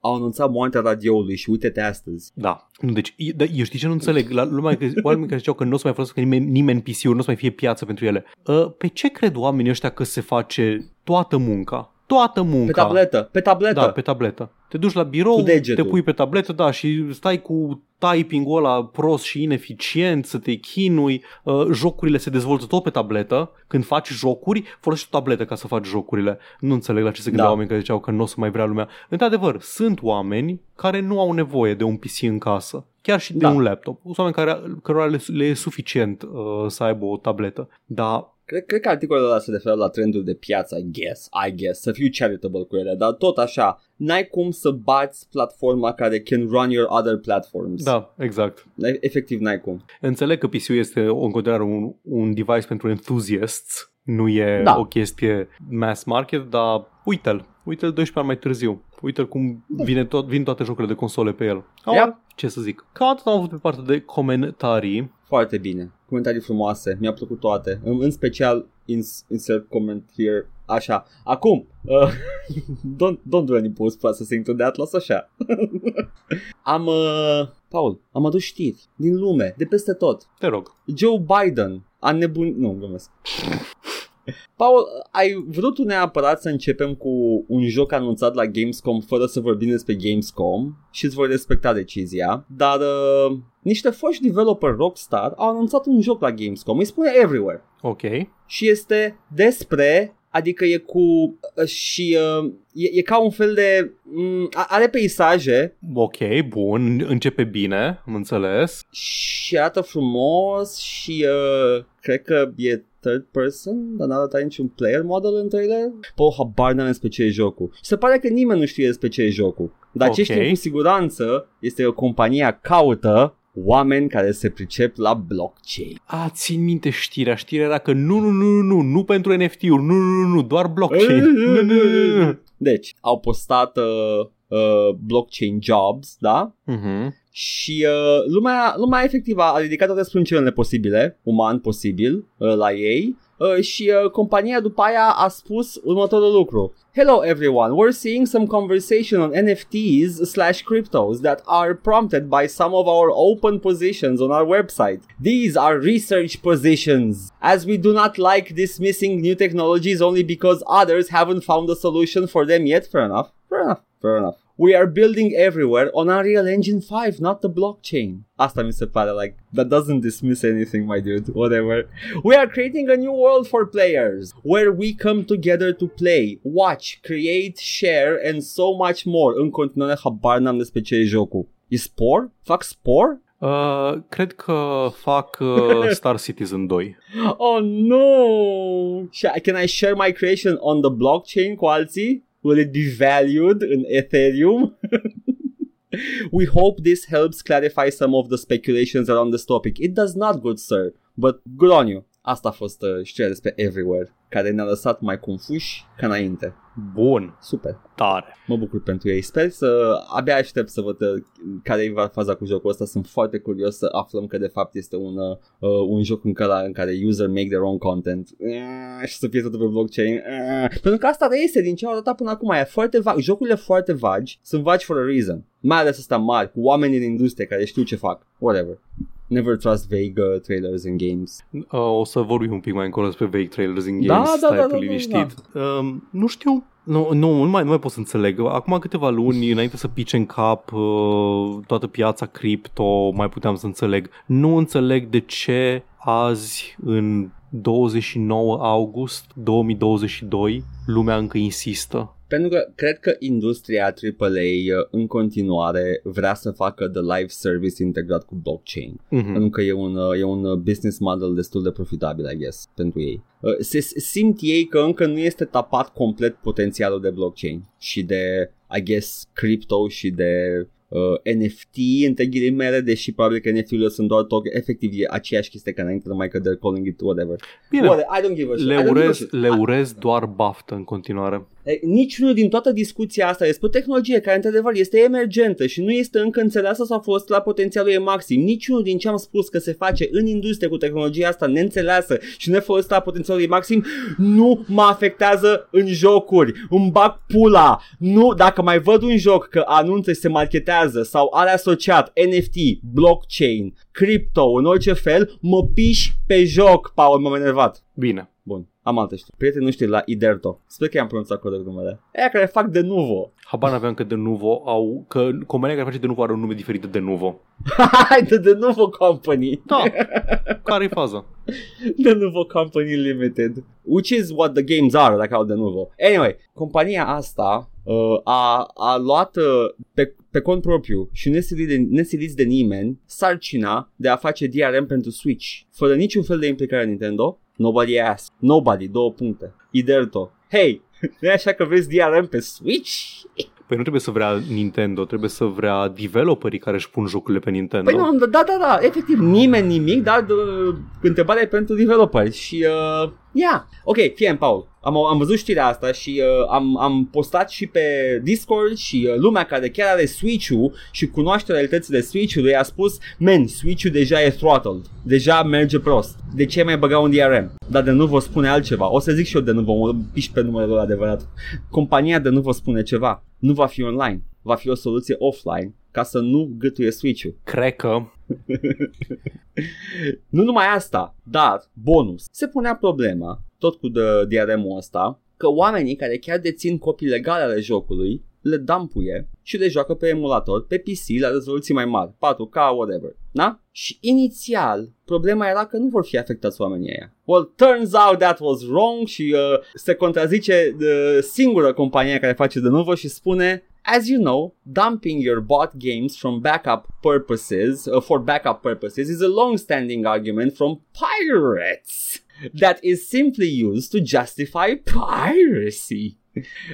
au anunțat moartea radioului și uite-te astăzi. da. Nu, deci, e- da, eu știi ce nu înțeleg? La lumea, oamenii care ziceau că nu o să mai folosească nimeni, nimeni PC-uri, nu o să mai fie piață pentru ele. Uh, pe ce cred oamenii ăștia că se face toată munca? Toată munca. Pe tabletă, pe tabletă. Da, pe tabletă. Te duci la birou, Cu degetul. te pui pe tabletă, da, și stai cu typing-ul ăla prost și ineficient, să te chinui, uh, jocurile se dezvoltă tot pe tabletă, când faci jocuri, folosești o tabletă ca să faci jocurile. Nu înțeleg la ce se gândeau Da. oameni care ziceau că nu o să mai vrea lumea. Într-adevăr, sunt oameni care nu au nevoie de un PC în casă, chiar și de Da. un laptop. Sunt oameni care, cărora le, le e suficient uh, să aibă o tabletă, dar Cred, cred că articolul ăla se referă la trendul de piață, I guess, I guess, să fiu charitable cu ele, dar tot așa, n-ai cum să bați platforma care can run your other platforms. da, exact. E- Efectiv, n-ai cum. Înțeleg că PC-ul este în continuare un, un device pentru enthusiasts, nu e Da. o chestie mass market, dar uite-l, uite-l 12 ani mai târziu. Uite-l cum vine tot, vin toate jocurile de console pe el. Au, Yep. Ce să zic. Cam atât am avut pe partea de comentarii. Foarte bine. Comentarii frumoase. Mi-au plăcut toate. În, în special ins, insert comment here. Așa. Acum. Uh, [laughs] don't, don't do any post processing to that. Las așa. [laughs] am... Uh, Paul, am adus știri din lume, de peste tot. Te rog. Joe Biden a nebunit... Nu, glumesc. Paul, ai vrut tu neapărat să începem cu un joc anunțat la Gamescom fără să vorbim despre Gamescom și îți voi respecta decizia, dar uh, niște foști developer Rockstar au anunțat un joc la Gamescom, îi spune Everywhere Ok. și este despre adică e cu uh, și uh, e, e ca un fel de m, are peisaje Ok, bun. Începe bine, am înțeles. și arată frumos și uh, cred că e third person, dar n-a arătat niciun player model în trailer. Po, habar n-am despre ce e jocul. Și se pare că nimeni nu știe despre ce e jocul. Dar ce Ok. știu cu siguranță este că compania caută oameni care se pricep la blockchain. A, țin minte știrea. Știrea era că nu, nu, nu, nu, nu, nu pentru NFT-uri, nu, nu, nu, nu, doar blockchain. nu, nu, nu, nu. Deci, au postat uh, uh, blockchain jobs, da? Mhm. Și uh, lumea, lumea efectiv a ridicat toate sprâncenele posibile, uman posibil, uh, la ei uh, și uh, compania după aia a spus următorul lucru. Hello everyone, we're seeing some conversation on NFTs slash cryptos that are prompted by some of our open positions on our website. These are research positions, as we do not like dismissing new technologies only because others haven't found a solution for them yet. Fair enough, fair enough, fair enough. We are building everywhere on Unreal Engine 5, not the blockchain. Asta mi se pare, like, that doesn't dismiss anything, my dude, whatever. We are creating a new world for players, where we come together to play, watch, create, share, and so much more. În continuare, habar n-am despre ce e jocul. E Spore? Fac Spore? Uh, cred că fac uh, [laughs] Star Citizen 2. Oh no! Can I share my creation on the blockchain cu alții? Will it be valued in Ethereum? [laughs] we hope this helps clarify some of the speculations around this topic. It does not, good sir, but good on you. Asta a fost uh, știrea despre Everywhere, care ne-a lăsat mai confuși ca înainte. Bun, Super. tare. Mă bucur pentru ei. Sper să... Abia aștept să văd uh, care e faza cu jocul ăsta. Sunt foarte curios să aflăm că de fapt este un, uh, un joc în care, în care user make their own content uh, și să fie totul pe blockchain. Uh, pentru că asta reiese din ce au arătat până acum. E foarte vag. Jocurile foarte vagi sunt vagi for a reason. Mai ales astea mari, cu oameni din industrie care știu ce fac. Whatever. Never trust vague uh, trailers in games. Uh, o să vorbim un pic mai încolo despre vague trailers in Da, games, da, stai da, tu da, da, liniștit. Um, nu știu, nu, nu, nu, mai, nu mai pot să înțeleg. Acum câteva luni, înainte să pice în cap uh, toată piața cripto, mai puteam să înțeleg. Nu înțeleg de ce azi, în 29 august 2022, lumea încă insistă. Pentru că cred că industria AAA uh, în continuare vrea să facă the live service integrat cu blockchain. Mhm. Pentru că e un, uh, e un uh, business model destul de profitabil, I guess, pentru ei. Uh, Se simt ei că încă nu este tapat complet potențialul de blockchain și de, I guess, crypto și de uh, NFT între ghilimele, deși probabil că NFT-urile sunt doar token, efectiv e aceeași chestie ca înainte, numai că they're calling it whatever. Bine, Whatever, I don't give a shit. I le don't give a urez, shit. le urez doar baftă în continuare. E, Niciunul din toată discuția asta despre o tehnologie care într-adevăr este emergentă și nu este încă înțeleasă sau fost la potențialul ei maxim. Niciunul din ce am spus că se face în industrie cu tehnologia asta neînțeleasă și nefolosită la potențialul ei maxim nu mă afectează în jocuri. Îmi bag pula. Nu, dacă mai văd un joc că anunță și se marketează sau are asociat NFT, blockchain, crypto, în orice fel, mă piși pe joc, Paul, m-am enervat. Bine. Bun, am alte știri. Prietenii noștri la Iderto. Sper că i-am pronunțat corect numele. Aia care fac de nuvo. Habar n-aveam că de Nuvo au, că compania care face de Nuvo are un nume diferit de de Nuvo. [laughs] Hai de The Nuvo Company. Da. Care-i faza? [laughs] The Nuvo Company Limited. Which is what the games are, dacă au de Nuvo. Anyway, compania asta uh, a, a luat uh, pe, pe cont propriu și nesilit de, nesiliți de nimeni sarcina de a face DRM pentru Switch. Fără niciun fel de implicare a Nintendo. Nobody asked. Nobody. Două puncte. Iderto. Hey, [laughs] nu e așa că vezi DRM pe Switch? Păi nu trebuie să vrea Nintendo, trebuie să vrea developerii care își pun jocurile pe Nintendo. Păi nu, am- da, da, da, efectiv, nimeni nimic, dar uh, întrebarea e pentru developeri și, uh, yeah. Ok, fie în Paul, am, am văzut știrea asta și uh, am, am postat și pe Discord și uh, lumea care chiar are Switch-ul și cunoaște realitățile Switch-ului a spus, man, Switch-ul deja e throttled, deja merge prost, de ce mai băga un DRM? Dar de nu vă spune altceva, o să zic și eu de nu vă mă piși pe numele lor adevărat. Compania de nu vă spune ceva, nu va fi online, va fi o soluție offline ca să nu gâtuie Switch-ul. Cred că [laughs] Nu numai asta, dar bonus. Se punea problema, tot cu de- DRM-ul ăsta, că oamenii care chiar dețin copii legale ale jocului le dampuie și le joacă pe emulator, pe PC, la rezoluții mai mari, 4K, whatever. Da? Și inițial, problema era că nu vor fi afectați oamenii ăia. Well, turns out that was wrong și uh, se contrazice uh, singura companie care face de nouă și spune As you know, dumping your bought games from backup purposes uh, for backup purposes is a long-standing argument from pirates that is simply used to justify piracy.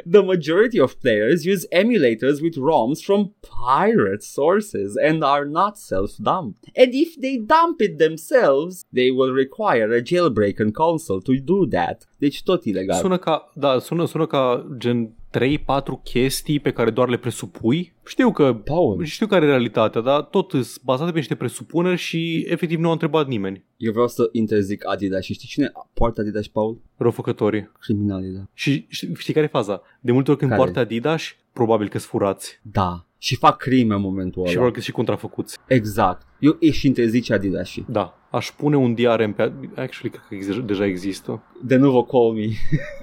The majority of players use emulators with ROMs from pirate sources and are not self-dumped. And if they dump it themselves, they will require a jailbreak and console to do that. Deci tot ilegal. sună ca, da, sună, sună ca gen 3-4 chestii pe care doar le presupui. Știu că Paul, știu care e realitatea, dar tot sunt bazate pe niște presupuneri și efectiv nu a întrebat nimeni. eu vreau să interzic Adidas și știi cine poartă Adidas, Paul? Răufăcătorii. Criminalii, da. Și știi, știi care e faza? De multe ori când Care? poartă Adidas, probabil că sunt furați. Da. Și fac crime în momentul Și ăla. probabil că sunt și contrafăcuți. Exact. Eu și interzice Adidas și. Da. Aș pune un DRM pe... Actually, cred că ex- deja există. De nu vă call me.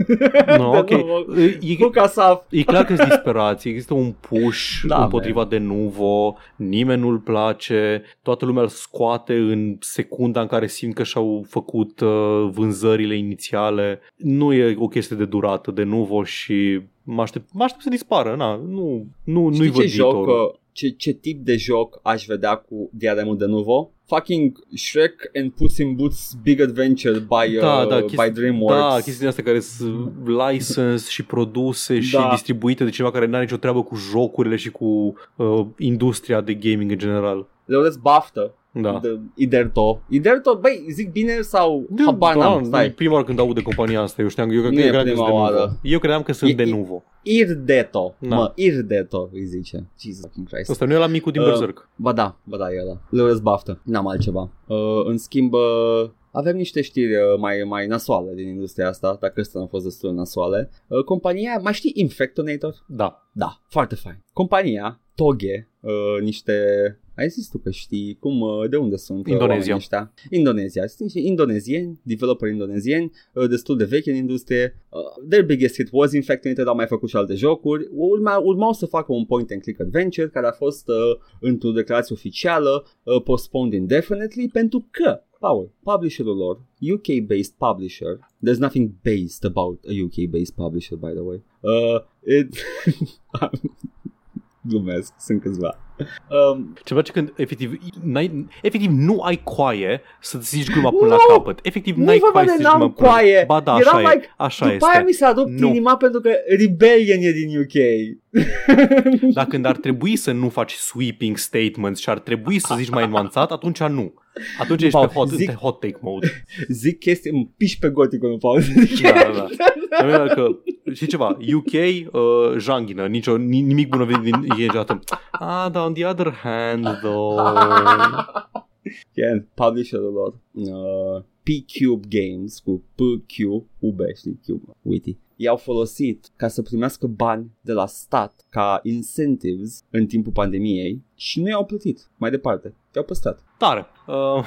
[laughs] No, De ok. nu vă- E, Nu ca să... e clar că sunt disperați. Există un push Da, [laughs] da, împotriva de Nuvo, nimeni nu-l place, toată lumea îl scoate în secunda în care simt că și-au făcut uh, vânzările inițiale. Nu e o chestie de durată de Nuvo și mă aștept, mă aștept să dispară. Na, nu, nu, nu-i Știi văd ce joc, viitorul. uh, ce, ce tip de joc aș vedea cu diademul de Nuvo? Fucking Shrek and Puss in Boots Big Adventure by, uh, Da, da, by chestii- DreamWorks. Da, chestii din astea care sunt license și produse și Da. distribuite de cineva care n-are nicio treabă cu jocurile și cu uh, industria de gaming în general. Le urez baftă. Da. De Iderto. Iderto, băi, zic bine sau Da, habar da, n-am, e stai. prima oară când aud de compania asta. Eu știam, eu, eu, Nu e credeam că prima sunt de oară. Nuvo. Eu credeam că sunt E- de e- Nuvo. Irdeto. Da. Mă, Irdeto îi zice. Jesus fucking Christ. Asta nu e la micul din Uh, Berserk. Ba da, ba da, e ăla. Le urez baftă. N-am altceva. Uh, în schimb, uh, avem niște știri uh, mai, mai nasoale din industria asta, dacă ăsta nu au fost destul de nasoale. Uh, compania, mai știi Infectonator? Da. Da, foarte fain. Compania Toge, uh, niște... Ai zis tu că știi cum, uh, de unde sunt uh, Indonezia. oamenii ăștia? Indonezia. Sunt niște indonezieni, developeri indonezieni, uh, destul de vechi în industrie. Uh, their biggest hit was Infectonated, au mai făcut și alte jocuri. Urma, urmau să facă un point and click adventure care a fost uh, într-o declarație oficială uh, postponed indefinitely pentru că Paul, publisherul lor, UK-based publisher, there's nothing based about a UK-based publisher, by the way. Uh, it, [laughs] Glumesc, sunt câțiva. Um, Ce place când efectiv, n-ai, efectiv nu ai coaie să zici gluma până la Nu! capăt. Efectiv nu n-ai e vorba coaie să de zici n-am gluma până coaie. Ba da, Eram așa like, e. Așa După este. aia mi s-a rupt Nu. inima pentru că Rebellion e din UK. [laughs] Dar când ar trebui să nu faci sweeping statements și ar trebui să zici mai nuanțat, atunci nu. Atunci ești pe Paul, hot, zic- pe hot take mode. [laughs] Zic chestii, îmi piși pe goticul în pauză. Da, da, da. Dar mi-e că, știi ceva, UK, uh, janghină, nicio, ni- nimic bun nu vine din ei niciodată. Ah, dar on the other hand, [laughs] though... Chiar, publisherul lor. Uh, P-Cube Games cu P-Q-U-B, știi, Cube, Witty. I-au folosit ca să primească bani de la stat ca incentives în timpul pandemiei și nu i-au plătit mai departe. I-au păstrat. Tare. Uh,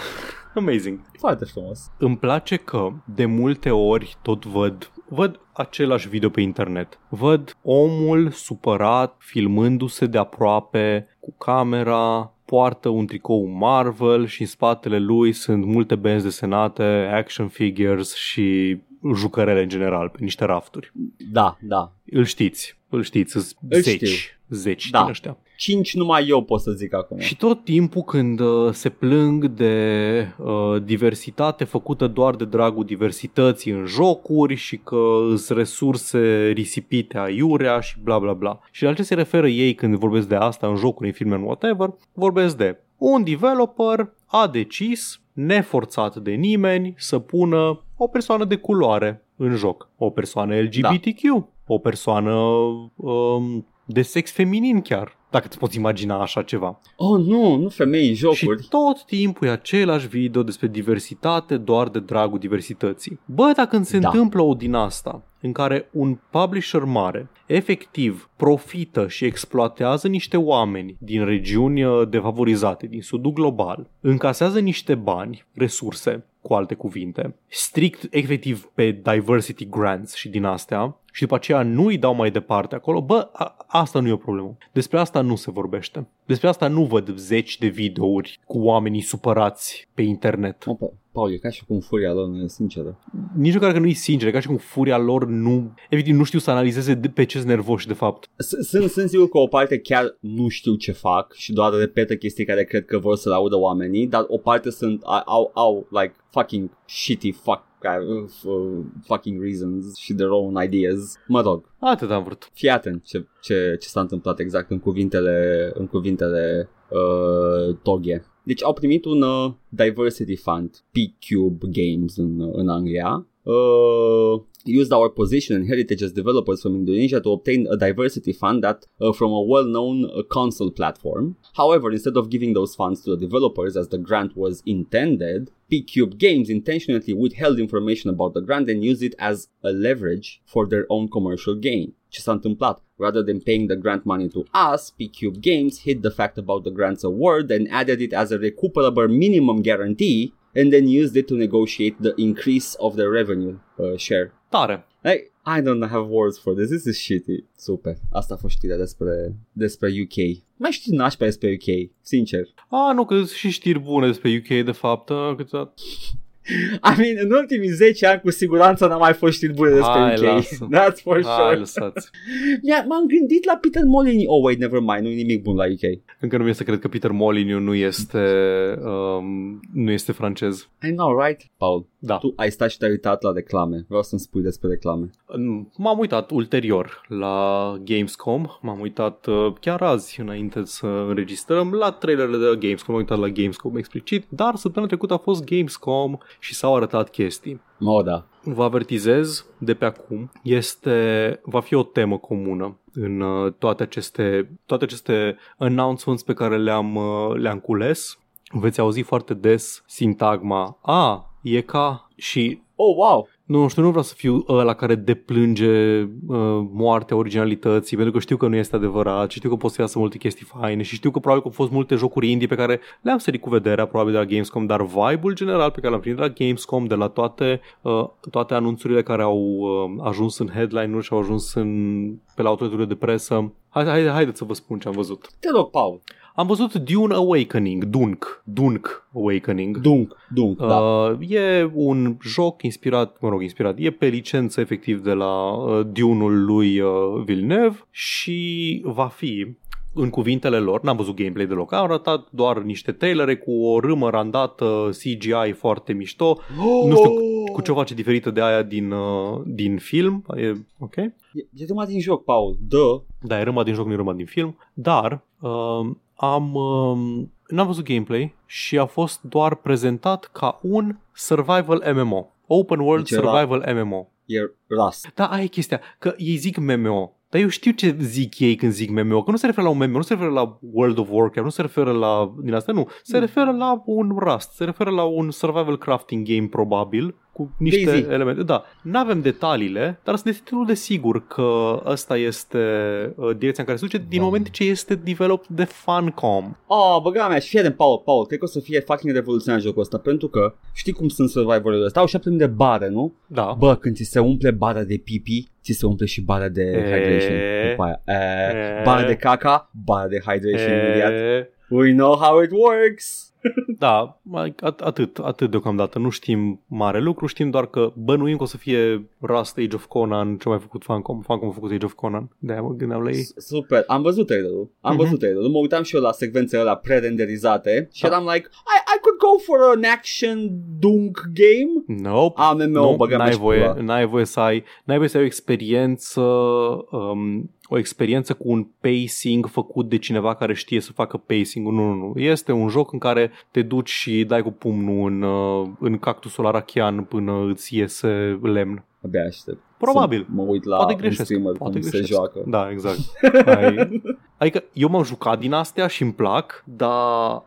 amazing. Foarte frumos. Îmi place că de multe ori tot văd văd același video pe internet. Văd omul supărat filmându-se de aproape cu camera, poartă un tricou Marvel și în spatele lui sunt multe benzi desenate, action figures și jucărele în general pe niște rafturi. Da, da. Îl știți, îl știți, sunt Îl zeci, știu. zeci Da. din ăștia. Cinci numai eu pot să zic acum. Și tot timpul când uh, se plâng de uh, diversitate făcută doar de dragul diversității în jocuri și că sunt resurse risipite aiurea și bla bla bla. Și la ce se referă ei când vorbesc de asta în jocuri, în filme, în whatever, vorbesc de un developer a decis, neforțat de nimeni, să pună o persoană de culoare în joc. O persoană LGBTQ, o persoană um, de sex feminin chiar, dacă îți poți imagina așa ceva. Oh, nu, nu femei în jocuri. Și tot timpul e același video despre diversitate doar de dragul diversității. Bă, dacă când se Da. întâmplă o din asta, în care un publisher mare efectiv profită și exploatează niște oameni din regiuni uh, defavorizate, din sudul global, încasează niște bani, resurse, cu alte cuvinte, strict efectiv pe diversity grants și din astea, și după aceea nu îi dau mai departe acolo, bă, a, asta nu e o problemă. Despre asta nu se vorbește. Despre asta nu văd zeci de videouri cu oamenii supărați pe internet. Oh, Pa- Paul, e ca și cum furia lor nu e sinceră. Nici măcar că nu e sincer, e ca și cum furia lor nu... Evident, nu știu să analizeze de pe ce sunt nervoși de fapt. S- Sunt, sunt sigur că o parte chiar nu știu ce fac și doar repetă chestii care cred că vor să-l audă oamenii, dar o parte sunt, au, au like, fucking shitty fuck, uh, uh, fucking reasons și their own ideas. Mă rog, Atât am vrut. fii atent ce, ce, ce s-a întâmplat exact în cuvintele, în cuvintele uh, Toghe. Deci au primit un uh, diversity fund, P-Cube Games în, uh, în Anglia. Uh, used our position and heritage as developers from Indonesia to obtain a diversity fund that uh, from a well-known uh, console platform. However, instead of giving those funds to the developers as the grant was intended, P-Cube Games intentionally withheld information about the grant and used it as a leverage for their own commercial gain. Ce s-a întâmplat? Rather than paying the grant money to us, P-Cube Games hid the fact about the grant's award and added it as a recuperable minimum guarantee and then used it to negotiate the increase of their revenue uh, share. Tare. Like, I don't have words for this. This is shitty. Super. Asta a fost știrea despre, despre UK. Mai știți nașpa despre UK, sincer. A, nu, că sunt și știri bune despre UK, de fapt. a, câteodată. [laughs] [laughs] I mean, în ultimii 10 ani cu siguranță n-a mai fost știri bune despre Hai, UK. lasă. [laughs] That's for Hai, sure. lăsați. [laughs] Yeah, m-am gândit la Peter Molyneux. Oh, wait, never mind. Nu e nimic bun la UK. Încă nu mi să cred că Peter Molyneux nu este, um, nu este francez. I know, right? Paul, Da. tu ai stat și te-ai uitat la reclame. Vreau să-mi spui despre reclame. M-am uitat ulterior la Gamescom, m-am uitat uh, chiar azi înainte să înregistrăm la trailerele de Gamescom, m-am uitat la Gamescom explicit, dar săptămâna trecută a fost Gamescom și s-au arătat chestii. Oh, da. Vă avertizez de pe acum, este, va fi o temă comună în uh, toate aceste, toate aceste announcements pe care le-am, uh, le-am cules. Veți auzi foarte des sintagma A, e ca și Oh, wow. nu știu, nu vreau să fiu ăla care deplânge uh, moartea originalității, pentru că știu că nu este adevărat și știu că pot să iasă multe chestii faine și știu că probabil că au fost multe jocuri indie pe care le-am sărit cu vederea probabil de la Gamescom, dar vibe-ul general pe care l-am primit de la Gamescom, de la toate, uh, toate anunțurile care au uh, ajuns în headline-uri și au ajuns în, pe la autoritățile de presă, Haide, haide, haideți să vă spun ce am văzut. Te rog, Paul. Am văzut Dune Awakening, Dunk, Dunk Awakening. Dunk, dunk, da. Uh, e un joc inspirat, mă rog, inspirat, e pe licență efectiv de la uh, Dune-ul lui uh, Villeneuve și va fi în cuvintele lor, n-am văzut gameplay deloc, au arătat doar niște trailere cu o râmă randată CGI foarte mișto, nu știu cu ce o face diferită de aia din, uh, din film, e ok? E, e numai din joc, Paul, dă. Da, e râma din joc, nu e râma din film, dar uh, am... Uh, n-am văzut gameplay și a fost doar prezentat ca un survival MMO. Open World Deci era- Survival MMO. E Rust. Da, aia e chestia, că ei zic MMO, dar eu știu ce zic ei când zic MMO, că nu se referă la un MMO, nu se referă la World of Warcraft, nu se referă la din asta, nu, se referă la un Rust, se referă la un survival crafting game probabil, cu niște DayZ. elemente. Da, nu avem detaliile, dar sunt destul de sigur că ăsta este uh, direcția în care se duce din Da. moment ce este developed de Funcom. Oh, băga mea, și fie de Paul, Paul, cred că o să fie fucking revoluționar jocul ăsta, pentru că știi cum sunt survivorile ăsta, au 7000 de bare, nu? Da. Bă, când ți se umple bara de pipi, ți se umple și bara de E. hydration. După aia. E, E. bara de caca, bara de hydration imediat. E, We know how it works. Da, mai- at- atât, atât deocamdată. Nu știm mare lucru, știm doar că bănuim că o să fie Rust Age of Conan, ce a mai făcut Funcom. Funcom a făcut Age of Conan, de-aia mă gândeam la ei. Super, am văzut trailerul, am Mhm. văzut trailerul, mă uitam și eu la secvențele alea pre-renderizate și Da. eram like, I, I could go for an action dunk game. Nope. AMMO, nu, băga n-ai și voie, pula. n-ai voie să ai, n-ai voie să ai o experiență, um, o experiență cu un pacing făcut de cineva care știe să facă pacing. Nu, nu, nu. Este un joc în care te duci și dai cu pumnul în, uh, în cactusul arachian până îți iese lemn. Abia aștept. Probabil. Să mă uit la Poate un greșesc. streamer Poate cum greșesc. se joacă. Da, exact. Ai, adică eu m-am jucat din astea și îmi plac, dar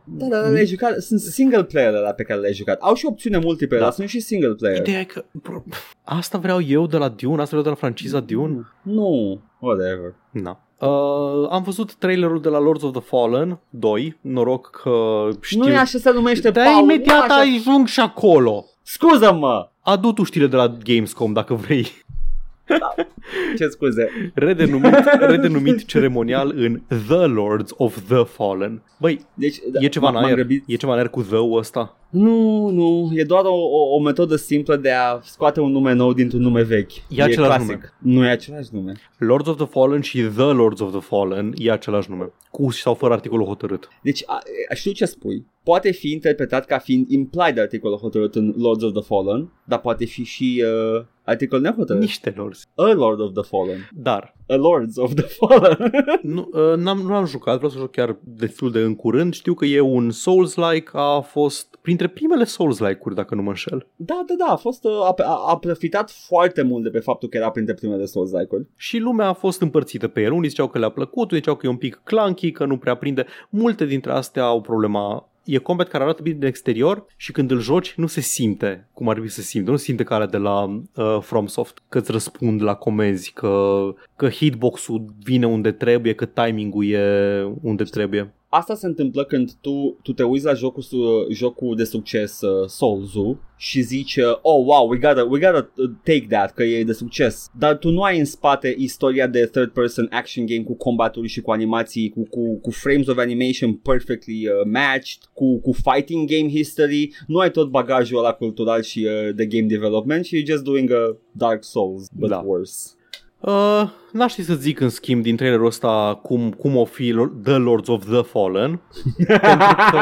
Da, da, da, le-ai jucat, sunt single player la pe care le-ai jucat. Au și opțiune multiplayer, Da. dar sunt și single player. Ideea e că bro, asta vreau eu de la Dune, asta vreau de la franciza Dune. Nu, whatever. Na. Uh, am văzut trailerul de la Lords of the Fallen 2, noroc că știu. Nu e așa se numește, Dar Paul, imediat nu e așa. ajung și acolo. Scuză-mă! Adu tu știle de la Gamescom dacă vrei. Ce scuze? Redenumit, [laughs] redenumit ceremonial în The Lords of the Fallen. Băi, Deci, e ceva în m-am aer? grăbit. E ceva în aer cu the ăsta? Nu, nu, e doar o, o, o metodă simplă de a scoate un nume nou dintr-un nume vechi. E același clasic. Nu e același nume. Lords of the Fallen și The Lords of the Fallen e același nume. Cu sau fără articolul hotărât. Deci, a, a, știu ce spui. Poate fi interpretat ca fiind implied articolul hotărât în Lords of the Fallen, dar poate fi și uh, articol nehotărât. Niște lords. A Lord of the Fallen. Dar A Lords of the [laughs] Fallen. nu, uh, n-am, nu am jucat, vreau să joc chiar destul de în curând. Știu că e un Souls-like, a fost printre primele Souls-like-uri, dacă nu mă înșel. da, da, da, a fost uh, a, a, a profitat foarte mult de pe faptul că era printre primele Souls like-uri. Și lumea a fost împărțită pe el. Unii ziceau că le-a plăcut, unii ziceau că e un pic clunky, că nu prea prinde. Multe dintre astea au problema E combat care arată bine din exterior și când îl joci nu se simte cum ar trebui să se simte. Nu se simte ca alea de la uh, FromSoft, că îți răspund la comenzi, că, că hitbox-ul vine unde trebuie, că timing-ul e unde trebuie. Asta se întâmplă când tu, tu te uiți la jocul, su- jocul de succes uh, Souls-ul și zici uh, oh wow, we gotta, we gotta uh, take that, că e de succes. Dar tu nu ai în spate istoria de third person action game cu combaturi și cu animații, cu, cu, cu frames of animation perfectly uh, matched, cu, cu fighting game history, nu ai tot bagajul ăla cultural și uh, de game development și you're just doing a Dark Souls, but Da. worse. Uh, n-aș ști să zic în schimb din trailerul ăsta cum, cum o fi Lor- The Lords of the Fallen [laughs] pentru că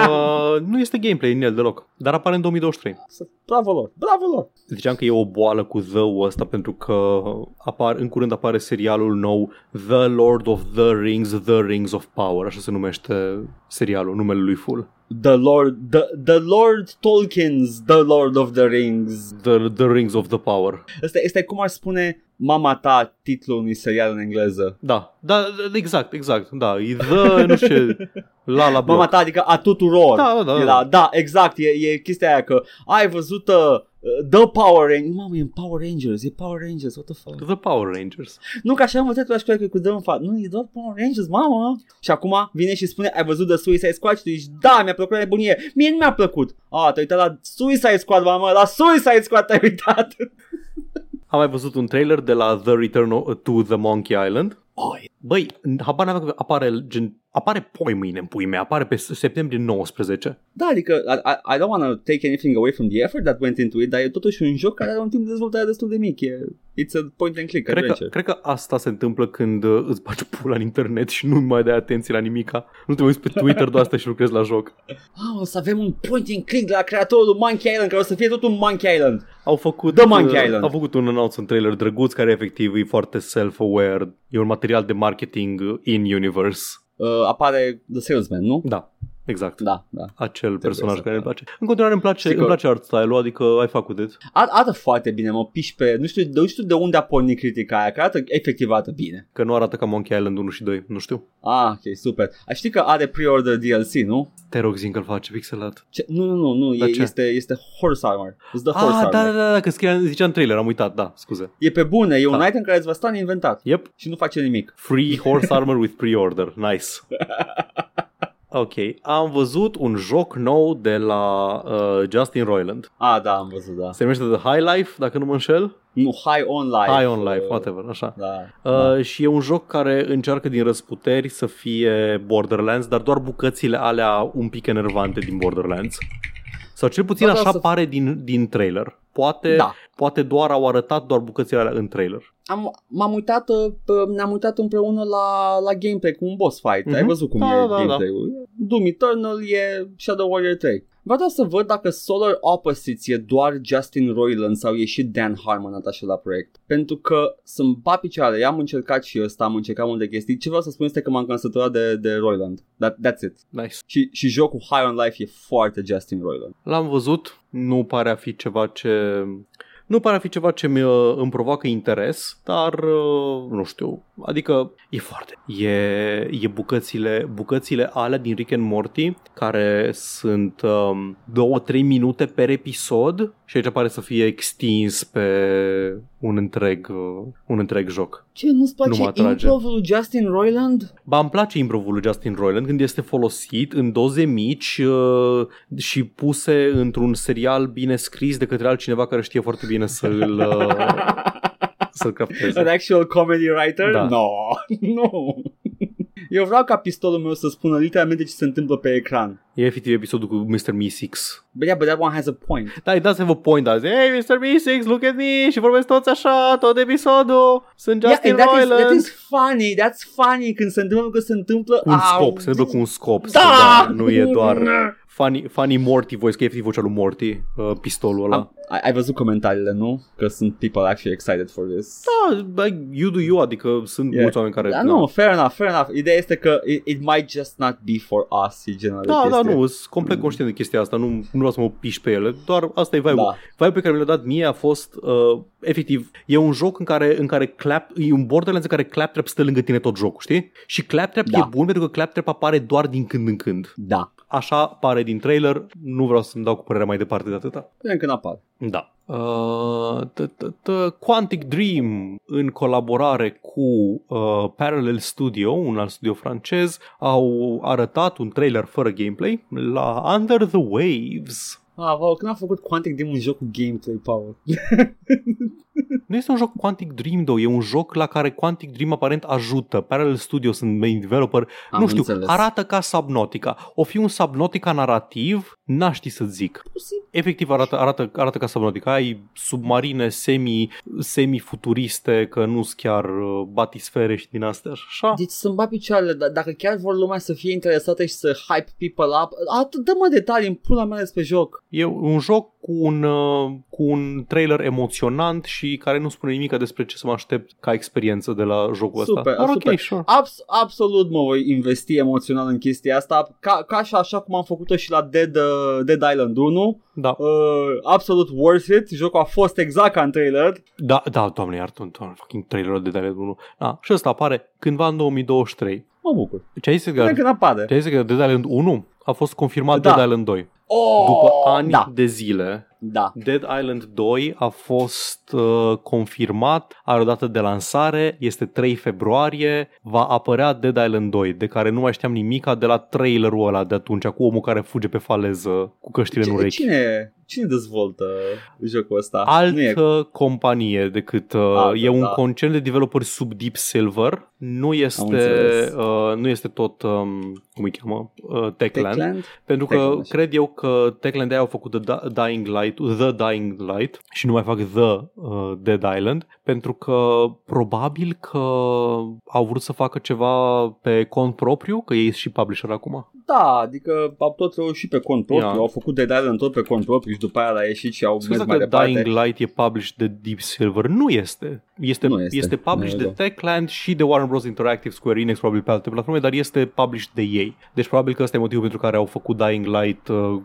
nu este gameplay în el deloc, dar apare în 2023. Bravo lor, bravo lor! Ziceam că e o boală cu the ăsta pentru că apar, în curând apare serialul nou The Lord of the Rings, The Rings of Power, așa se numește serialul, numele lui full. The Lord, the, the Lord Tolkien's The Lord of the Rings. The, the Rings of the Power. Asta este cum ar spune mama ta titlul unui serial în engleză. Da, da, exact, exact, da, e the, nu știu ce, la la bloc. Mama ta, adică a tuturor. Da, da, da. Era, da, exact, e, e chestia aia că ai văzut uh, The Power Rangers. Mamă, e în Power Rangers, e Power Rangers, what the fuck? The Power Rangers. Nu, că așa am învățat la școală că cu dă în față. Nu, e doar Power Rangers, mamă. Și acum vine și spune, ai văzut The Suicide Squad? Și tu zici, da, mi-a plăcut la nebunie. Mie nu mi-a plăcut. A, te-ai uitat la Suicide Squad, mamă, la Suicide Squad te-ai uitat. [laughs] Am mai văzut un trailer de la The Return o- to the Monkey Island. Oh, Băi, habar n-aveam că apare gen apare poi mâine în pui mea, apare pe septembrie 19. Da, adică I, I, I don't want to take anything away from the effort that went into it, dar e totuși un joc care are un timp de dezvoltare destul de mic. E, it's a point and click Cred că, adventure. cred că asta se întâmplă când uh, îți bagi pula în internet și nu mai dai atenție la nimica. Nu te uiți pe Twitter doar asta și lucrezi la joc. Ah, o să avem un point and click de la creatorul lui Monkey Island, care o să fie tot un Monkey Island. Au făcut, The Monkey uh, Island. Au făcut un announcement trailer drăguț care efectiv e foarte self-aware. E un material de marketing uh, in-universe. Uh, apare The Salesman, nu? Da, exact. Da, da. Acel personaj să care îmi fac. place. În continuare îmi place, Știi că- îmi place art style-ul, adică ai făcut it. Ar- Arată foarte bine, mă piși pe... Nu știu, nu știu de unde a pornit critica aia, că arată, efectiv arată bine. Că nu arată ca Monkey Island 1 și 2, nu știu. Ah, ok, super. A, știi că are pre-order DLC, nu? Te rog, zi că îl face pixelat. Ce? Nu, nu, nu, nu, Dar e, ce? este, este Horse Armor. It's the Horse Ah, Armor. da, da, da, da, că scria, zicea în trailer, am uitat, da, scuze. E pe bune, e un Da. item care îți va sta în inventar Yep, și nu face nimic. free horse armor with pre-order, nice. [laughs] Ok, am văzut un joc nou de la uh, Justin Roiland. Ah, da, am văzut, da. Se numește The High Life, dacă nu mă înșel. Nu, High On Life. High on Life, uh, whatever, așa. Da. Uh, și e un joc care încearcă din răsputeri să fie Borderlands, dar doar bucățile alea un pic enervante din Borderlands. Sau cel puțin Bă, da, așa să- pare din, din trailer. Poate, Da. poate doar au arătat doar bucățile alea în trailer. Am, m-am uitat, uh, pe- ne-am uitat împreună la, la gameplay cu un boss fight. Mhm. Ai văzut cum Da, e da, da. gameplay-ul. Doom Eternal e Shadow Warrior 3. Vreau doar să văd dacă Solar Opposites e doar Justin Roiland sau e și Dan Harmon atașat la proiect. Pentru că sunt ba picioare, i-am încercat și ăsta, am încercat multe chestii. Ce vreau să spun este că m-am consăturat de, de Roiland. That, that's it. Nice. Și, și jocul High on Life e foarte Justin Roiland. L-am văzut, nu pare a fi ceva ce... Nu pare a fi ceva ce mi, uh, îmi provoacă interes, dar uh, nu știu, adică e foarte... E, e bucățile, bucățile alea din Rick and Morty care sunt um, 2-3 minute per episod și aici pare să fie extins pe un întreg, uh, un întreg joc. Ce, nu-ți place Nu mă atrage. improv lui Justin Roiland? Ba, îmi place improvul lui Justin Roiland când este folosit în doze mici uh, și puse într-un serial bine scris de către altcineva care știe foarte bine să-l, uh, [laughs] să-l An crafteze. actual comedy writer? Da. No, [laughs] nu. Eu vreau ca pistolul meu să spună literalmente ce se întâmplă pe ecran. E efectiv episodul cu Mr. Me6. But yeah, but that one has a point. Da, it does have a point azi. Hey, Mr. Me6, look at me! Și vorbesc toți așa, tot episodul. Sunt Justin yeah, and that is, Roiland. that is funny, that's funny când se întâmplă că se întâmplă Cu un Au, scop, se întâmplă cu un scop. Da! Nu e doar funny, funny Morty voice, că e efectiv vocea lui Morty, uh, pistolul ăla. Am, ai, ai văzut comentariile, nu? Că sunt people actually excited for this. Da, like, you do you, adică sunt Yeah. mulți oameni care... Da, na. nu, fair enough, fair enough. Ideea este că it, it might just not be for us, e genul de Da, da, chestie. nu, sunt complet conștient de chestia asta, nu, nu vreau să mă piși pe ele, doar asta e vibe-ul. Da. Vibe-ul pe care mi l-a dat mie a fost, uh, efectiv, e un joc în care, în care clap, e un Borderlands în care Claptrap stă lângă tine tot jocul, știi? Și Claptrap Da. e bun pentru că Claptrap apare doar din când în când. Da, Așa pare din trailer, nu vreau să-mi dau cu părerea mai departe de atâta. vedem când apar. Da. Uh, t- t- t- Quantic Dream în colaborare cu uh, Parallel Studio, un alt studio francez, au arătat un trailer fără gameplay la Under the Waves. Ah, wow, când a făcut Quantic Dream un joc cu gameplay, Paul? [laughs] Nu este un joc Quantic Dream, though, e un joc la care Quantic Dream aparent ajută. Parallel Studio sunt main developer. Am nu știu, înțeles. arată ca Subnautica. O fi un Subnautica narrativ, n-aș ști să zic. Efectiv arată, arată, arată ca Subnautica. Ai submarine semi, semi-futuriste, că nu sunt chiar uh, batisfere și din astea. Așa. Deci să-mi bat picioarele, d- dacă chiar vor lumea să fie interesată și să hype people up, atât dă-mă detalii în pula mea despre joc. E un joc cu un, uh, cu un trailer emoționant și care nu spune nimic despre ce să mă aștept ca experiență de la jocul ăsta. Super, Dar super. ok, sure. Abs- absolut mă voi investi emoțional în chestia asta, ca, ca și așa cum am făcut-o și la Dead, uh, Dead Island 1. Da, Uh, absolut worth it, jocul a fost exact ca în trailer. da, da, doamne, iartă doamne, fucking trailerul de Dead Island 1. Da, și ăsta apare cândva în 2023. Mă bucur. Ce ai zis că, Până când apare. ce ai zis că Dead Island 1 a fost confirmat Da. Dead Island 2. Oh, după ani da, de zile. da. Dead Island 2 a fost uh, confirmat, are o dată de lansare, este 3 februarie, va apărea Dead Island 2, de care nu mai știam nimica de la trailerul ăla de atunci, cu omul care fuge pe faleză cu căștile în Cine, urechi. cine, cine dezvoltă jocul ăsta? Nu e- Altă companie decât uh, Altă, e un da. concern de developeri sub Deep Silver, nu este înțeles. uh, nu este tot um, cum îi cheamă, uh, Techland, Techland? pentru că Techland, așa. cred eu că Techland de au făcut The Da- Dying Light, The Dying Light și nu mai fac The uh, Dead Island pentru că probabil că au vrut să facă ceva pe cont propriu, că ei sunt și publisher acum. Da, adică au tot reușit pe cont propriu, Ia. au făcut Dead Island tot pe cont propriu și după aia a ieșit și au Scuze mers mai că departe. Dying Light e published de Deep Silver. Nu este. Este, Nu este. este published Nu e de Techland și de Warner Bros. Interactive, Square Enix, probabil pe alte platforme, dar este published de ei. Deci probabil că ăsta e motivul pentru care au făcut Dying Light uh,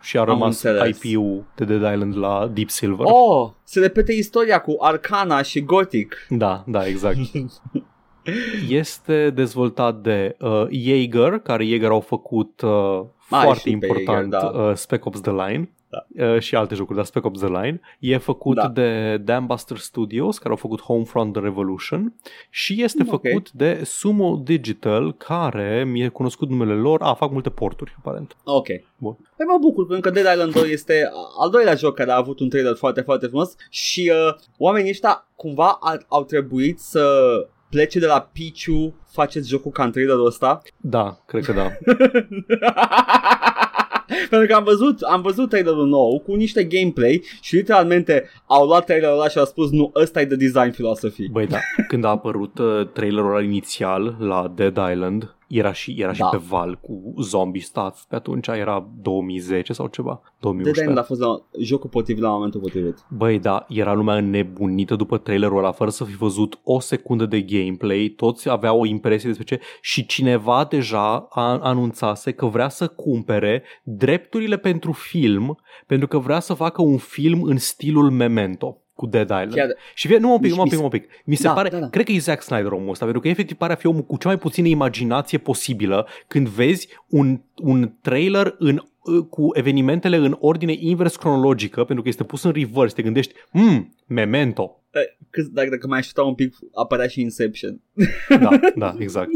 și a rămas înțeles. IP-ul de Dead Island la Deep Silver. Oh, se repete istoria cu Arcana și Gothic. Da, da, exact. [laughs] este dezvoltat de uh, Jaeger, care Jaeger au făcut uh, Mai foarte și pe important Jaeger, da. uh, Spec Ops The Line. Da. Uh, și alte jocuri, dar Spec Ops The Line. E făcut Da. de Dambuster Studios, care au făcut Homefront The Revolution și este Mm, ok. făcut de Sumo Digital, care mi-e cunoscut numele lor. A, fac multe porturi, aparent. Ok. Bun. Păi mă bucur pentru că Dead Island 2 este al doilea joc care a avut un trailer foarte, foarte frumos și uh, oamenii ăștia cumva a, au trebuit să plece de la Pichu, faceți jocul ca în trailerul ăsta. Da, cred că da. [laughs] Pentru că am văzut, am văzut trailerul nou cu niște gameplay și literalmente au luat trailerul ăla și au spus nu, ăsta e de design philosophy. Băi, da, când a apărut uh, trailerul ăla inițial la Dead Island, era și, era și Da. pe val cu zombie stuff. Pe atunci era 2010 sau ceva, Dead 2011. Island a fost la jocul potrivit la momentul potrivit. Băi, da, era lumea înnebunită după trailerul ăla, fără să fi văzut o secundă de gameplay, toți aveau o impresie despre ce și cineva deja a anunțase că vrea să cumpere drepturile pentru film, pentru că vrea să facă un film în stilul Memento cu Dead Island. Chiar, Și vie, nu un pic, Deci nu un mi pic, se- un pic. Mi se Da, pare, da, da. cred că e Zack Snyder omul ăsta, pentru că efectiv pare a fi omul cu cea mai puțină imaginație posibilă când vezi un, un trailer în cu evenimentele în ordine invers cronologică, pentru că este pus în reverse, te gândești, mm, Memento. cât, dacă, dacă mai aștepta un pic, apărea și Inception. Da, da, exact.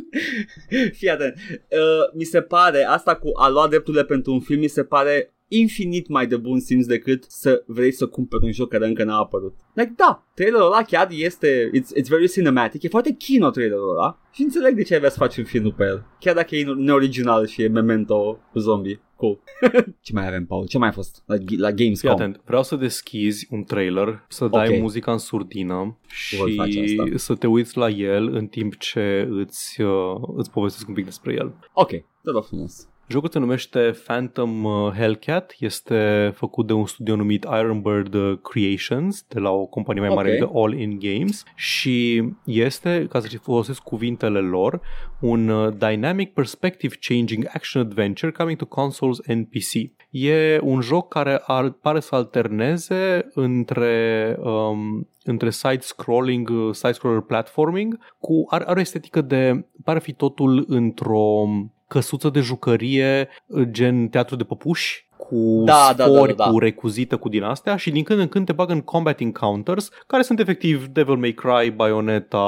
[laughs] Fii atent. Uh, mi se pare, asta cu a lua drepturile pentru un film, mi se pare infinit mai de bun simț decât să vrei să cumperi un joc care încă n-a apărut. Like, da, trailerul ăla chiar este, it's, it's very cinematic, e foarte kino trailerul ăla și înțeleg de ce ai vrea să faci un film pe el. Chiar dacă e neoriginal și e Memento cu zombie. Cool. [laughs] ce mai avem, Paul? Ce mai a fost la, la Fii Gamescom? atent, vreau să deschizi un trailer, să dai Ok. muzica în surdină Voi face și asta. să te uiți la el în timp ce îți, uh, îți povestesc un pic despre el. Ok, te rog frumos. Jocul se numește Phantom uh, Hellcat, este făcut de un studio numit Ironbird uh, Creations, de la o companie mai mare Ok. de All In Games și este, ca să folosesc cuvintele lor, un uh, Dynamic Perspective Changing Action Adventure coming to consoles and PC. E un joc care ar, pare să alterneze între um, între side-scrolling, uh, side-scroller platforming, cu, are, are o estetică de, pare fi totul într-o căsuță de jucărie uh, gen teatru de păpuși cu Da, da, da, sfori, da, da. cu recuzită, cu din astea și din când în când te bagă în combat encounters care sunt efectiv Devil May Cry, Bayonetta,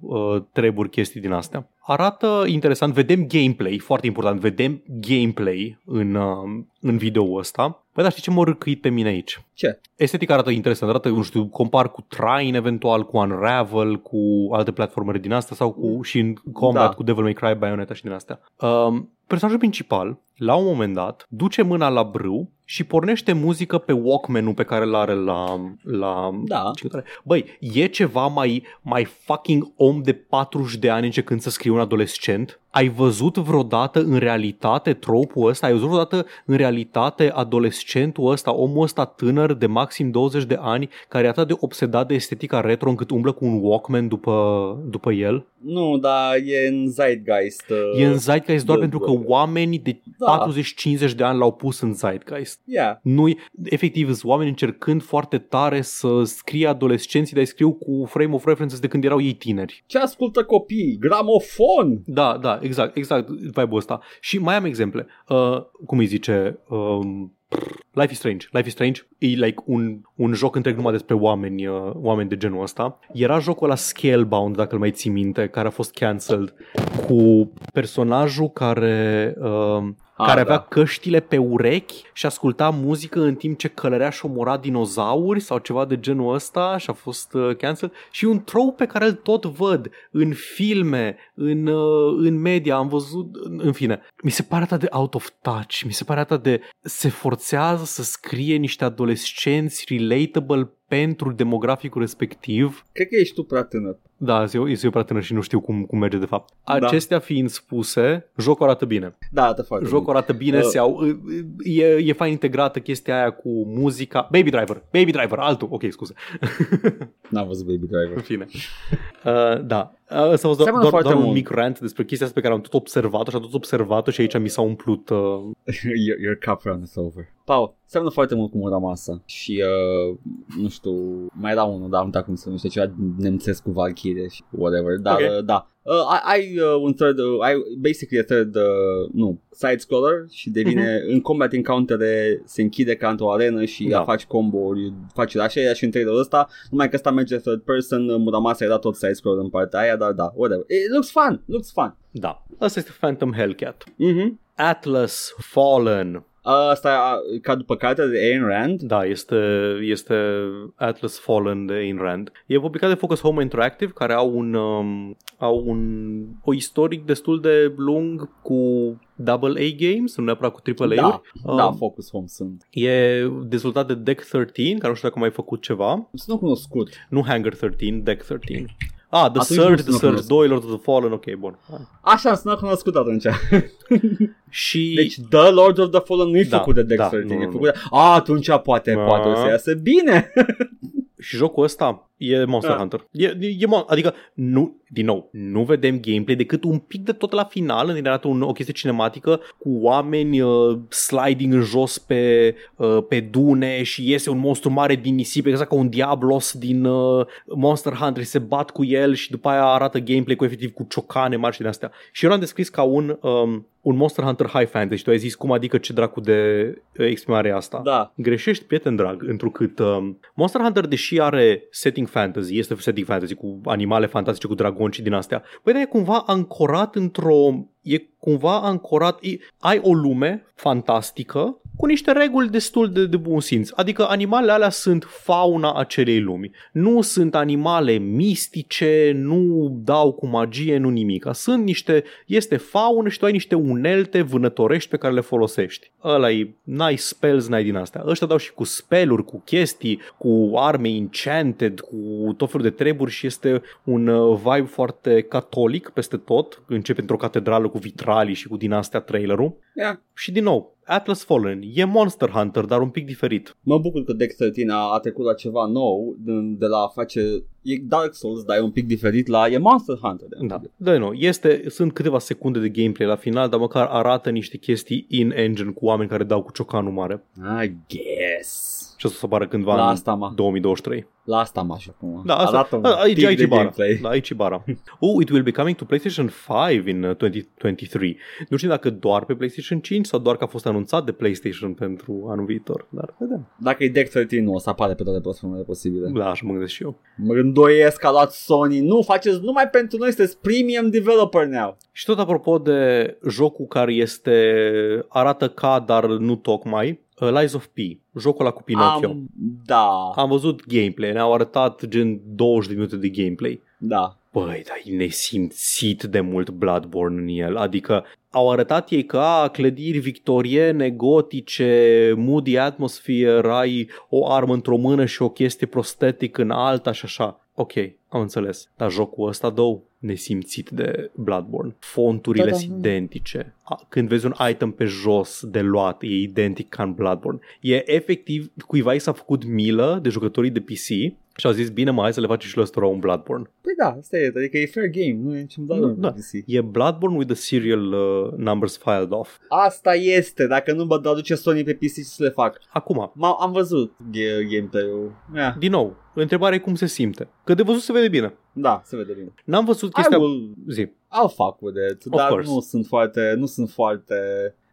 uh, treburi, chestii din astea. Arată interesant, vedem gameplay, foarte important, vedem gameplay în, uh, în video ăsta. Păi dar știi ce m-a răcăit pe mine aici? Ce? Estetic arată interesant, arată, nu știu, compar cu Trine eventual, cu Unravel, cu alte platformere din astea sau cu și în combat Da. cu Devil May Cry, Bayonetta și din astea. Um, personajul principal, la un moment dat, duce mâna la brâu și pornește muzică pe Walkman-ul pe care îl are la... la Da. ce cântare. Băi, e ceva mai, mai fucking om de 40 de ani încercând să scrie un adolescent? Ai văzut vreodată în realitate tropul ăsta? Ai văzut vreodată în realitate adolescentul ăsta, omul ăsta tânăr de maxim 20 de ani, care e atât de obsedat de estetica retro încât umblă cu un Walkman după, după el? Nu, dar e în Zeitgeist. Uh, E în Zeitgeist doar da, pentru da. că oamenii de Da. 40-50 de ani l-au pus în Zeitgeist. Yeah. nu efectiv, sunt oameni încercând foarte tare să scrie adolescenții, dar îi scriu cu frame of references de când erau ei tineri. Ce ascultă copii? Gramofon! Da, da, exact, exact, vibe-ul ăsta. Și mai am exemple. Uh, cum îi zice? Um, Life is Strange. Life is Strange e like un, un joc întreg numai despre oameni, uh, oameni de genul ăsta. Era jocul ăla Scalebound, dacă îl mai ții minte, care a fost cancelled, cu personajul care uh, Ah, care avea da. căștile pe urechi și asculta muzică în timp ce călărea și omora dinozauri sau ceva de genul ăsta și a fost uh, cancel. Și un trope pe care îl tot văd în filme, în, uh, în media, am văzut, în, în fine. Mi se pare atât de out of touch, mi se pare atât de... se forțează să scrie niște adolescenți relatable pentru demograficul respectiv. Cred că ești tu prea tânăr. Da, eu, eu prea tânăr și nu știu cum, cum merge de fapt. Da. Acestea fiind spuse, jocul arată bine. Da, arată foarte Jocul arată bine, Uh. se au, e, e fain integrată chestia aia cu muzica. Baby Driver, Baby Driver, altul. Ok, scuze. bine. [laughs] N-am văzut Baby Driver. În fine. Uh, da. Uh, Asta a fost doar, Seamănă doar, foarte doar un mult. mic rant despre chestia asta pe care am tot observat-o și am tot observat-o și aici mi s-a umplut. Uh, [laughs] your, your cup runs over. Paul, seamănă foarte mult cu Muramasa și uh, nu știu, mai era unul, dar am uitat cum se numește, ceva nemțesc cu Valkyrie și whatever, dar Ok. uh, da. Uh, ai, ai uh, un third, uh, ai basically a third, uh, nu, side-scroller și devine, în combat encounter se închide ca într-o arenă și Mhm. Da. da. faci combo-uri, faci așa, era și în trailerul ăsta, numai că ăsta merge third person, uh, Muramasa era tot side-scroller în partea aia, dar da, whatever. It looks fun, looks fun. da. Asta este Phantom Hellcat. Mhm. Atlas Fallen. Asta e ca după cartea de Ayn Rand. Da, este, este Atlas Fallen de Ayn Rand. E publicat de Focus Home Interactive, care au un, um, au un o istoric destul de lung cu Double A games, nu neapărat cu AAA-uri. Da, Um, da, Focus Home sunt. E dezvoltat de Deck 13, care nu știu dacă a mai făcut ceva. Sunt cunoscut. Nu Hangar 13, Deck 13. Ah, The Atunci nu Surge, sunt The Surge cunoscut. 2, Lord of the Fallen, ok, bun. Așa am sunat cunoscut atunci. [laughs] Și Deci The Lord of the Fallen nu e Da, făcut de Dex da, 13, nu, e nu, făcut de... A, atunci poate, Da. poate o să iasă bine. [laughs] Și jocul ăsta e Monster Da. Hunter. E, e, e, mon- adică, nu, din nou, nu vedem gameplay decât un pic de tot la final, în arată un, o chestie cinematică cu oameni uh, sliding în jos pe, uh, pe dune și iese un monstru mare din nisip, exact ca un Diablos din uh, Monster Hunter, și se bat cu el și după aia arată gameplay cu efectiv cu ciocane mari și din astea. Și eu l-am descris ca un, um, un Monster Hunter High Fantasy și tu ai zis cum adică ce dracu de uh, exprimare e asta. Da. Greșești, prieten drag, întrucât um, Monster Hunter, deși are setting fantasy, este setting fantasy cu animale fantastice, cu dragoni și din astea, băi, dar e cumva ancorat într-o... E cumva ancorat... E, ai o lume fantastică cu niște reguli destul de, de bun simț. Adică animalele alea sunt fauna acelei lumi. Nu sunt animale mistice, nu dau cu magie, nu nimic. Sunt niște... Este faună și tu ai niște unelte vânătorești pe care le folosești. Ăla e... N-ai spells, n-ai din astea. Ăștia dau și cu speluri, cu chestii, cu arme enchanted, cu tot felul de treburi și este un uh, vibe foarte catolic peste tot. Începe într-o catedrală cu vitralii și cu din astea trailerul. Yeah. Și din nou, Atlas Fallen e Monster Hunter, dar un pic diferit. Mă bucur că Dex 13 a, a trecut la ceva nou, de, de la a face... E Dark Souls, dar e un pic diferit la... E Monster Hunter. De Da, da, nu. Este, sunt câteva secunde de gameplay la final, dar măcar arată niște chestii in-engine cu oameni care dau cu ciocanul mare. I guess. Și asta o să apară cândva La în asta, mă. 2023. La asta m aș acum. Da, asta, Arată un da, aici, pic aici de e bara. gameplay. Da, aici e bara. [laughs] Oh, it will be coming to PlayStation 5 in uh, 2023. Nu știu dacă doar pe PlayStation 5 sau doar că a fost anunțat de PlayStation pentru anul viitor, dar vedem. Dacă e Dex 13, nu o să apare pe toate platformele posibile. Da, așa mă gândesc și eu. Mă îndoiesc că a luat Sony. Nu, faceți numai pentru noi, sunteți premium developer now. Și tot apropo de jocul care este arată ca, dar nu tocmai, uh, Lies of P, jocul ăla cu Pinocchio. Am, da, Am văzut gameplay, ne-au arătat gen 20 de minute de gameplay. da. Băi, dar e nesimțit de mult Bloodborne în el. Adică au arătat ei că a, clădiri victoriene, gotice, moody atmosphere, ai o armă într-o mână și o chestie prostetic în alta și așa. Ok, am înțeles. Dar jocul ăsta, două, nesimțit de Bloodborne. Fonturile Da, da, sunt da. identice. A, Când vezi un item pe jos de luat, e identic ca în Bloodborne. E efectiv, cuiva i s-a făcut milă de jucătorii de PC și au zis, bine mă, hai să le facem și lui ăsta un Bloodborne. Păi da, asta e, adică e fair game, nu e niciun Nu, doar da. PC. E Bloodborne with the serial uh, numbers filed off. Asta este, dacă nu mă aduce Sony pe PC ce să le fac. Acum, M- am văzut g- gameplay-ul. Yeah. din nou, întrebarea e cum se simte. Că de văzut se vede vede bine. Da, se vede bine. N-am văzut I chestia... will, Zi. I'll fuck with it, Of dar course. nu sunt foarte, nu sunt foarte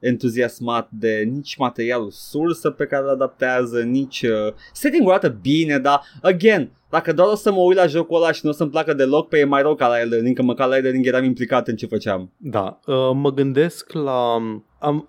entuziasmat de nici materialul sursă pe care îl adaptează, nici uh, setting-ul arată bine, dar again, dacă doar o să mă uit la jocul ăla și nu o să-mi placă deloc, pe e mai rău ca la Elden Ring, că măcar la Elden Ring eram implicat în ce făceam. Da, uh, mă gândesc la... Am,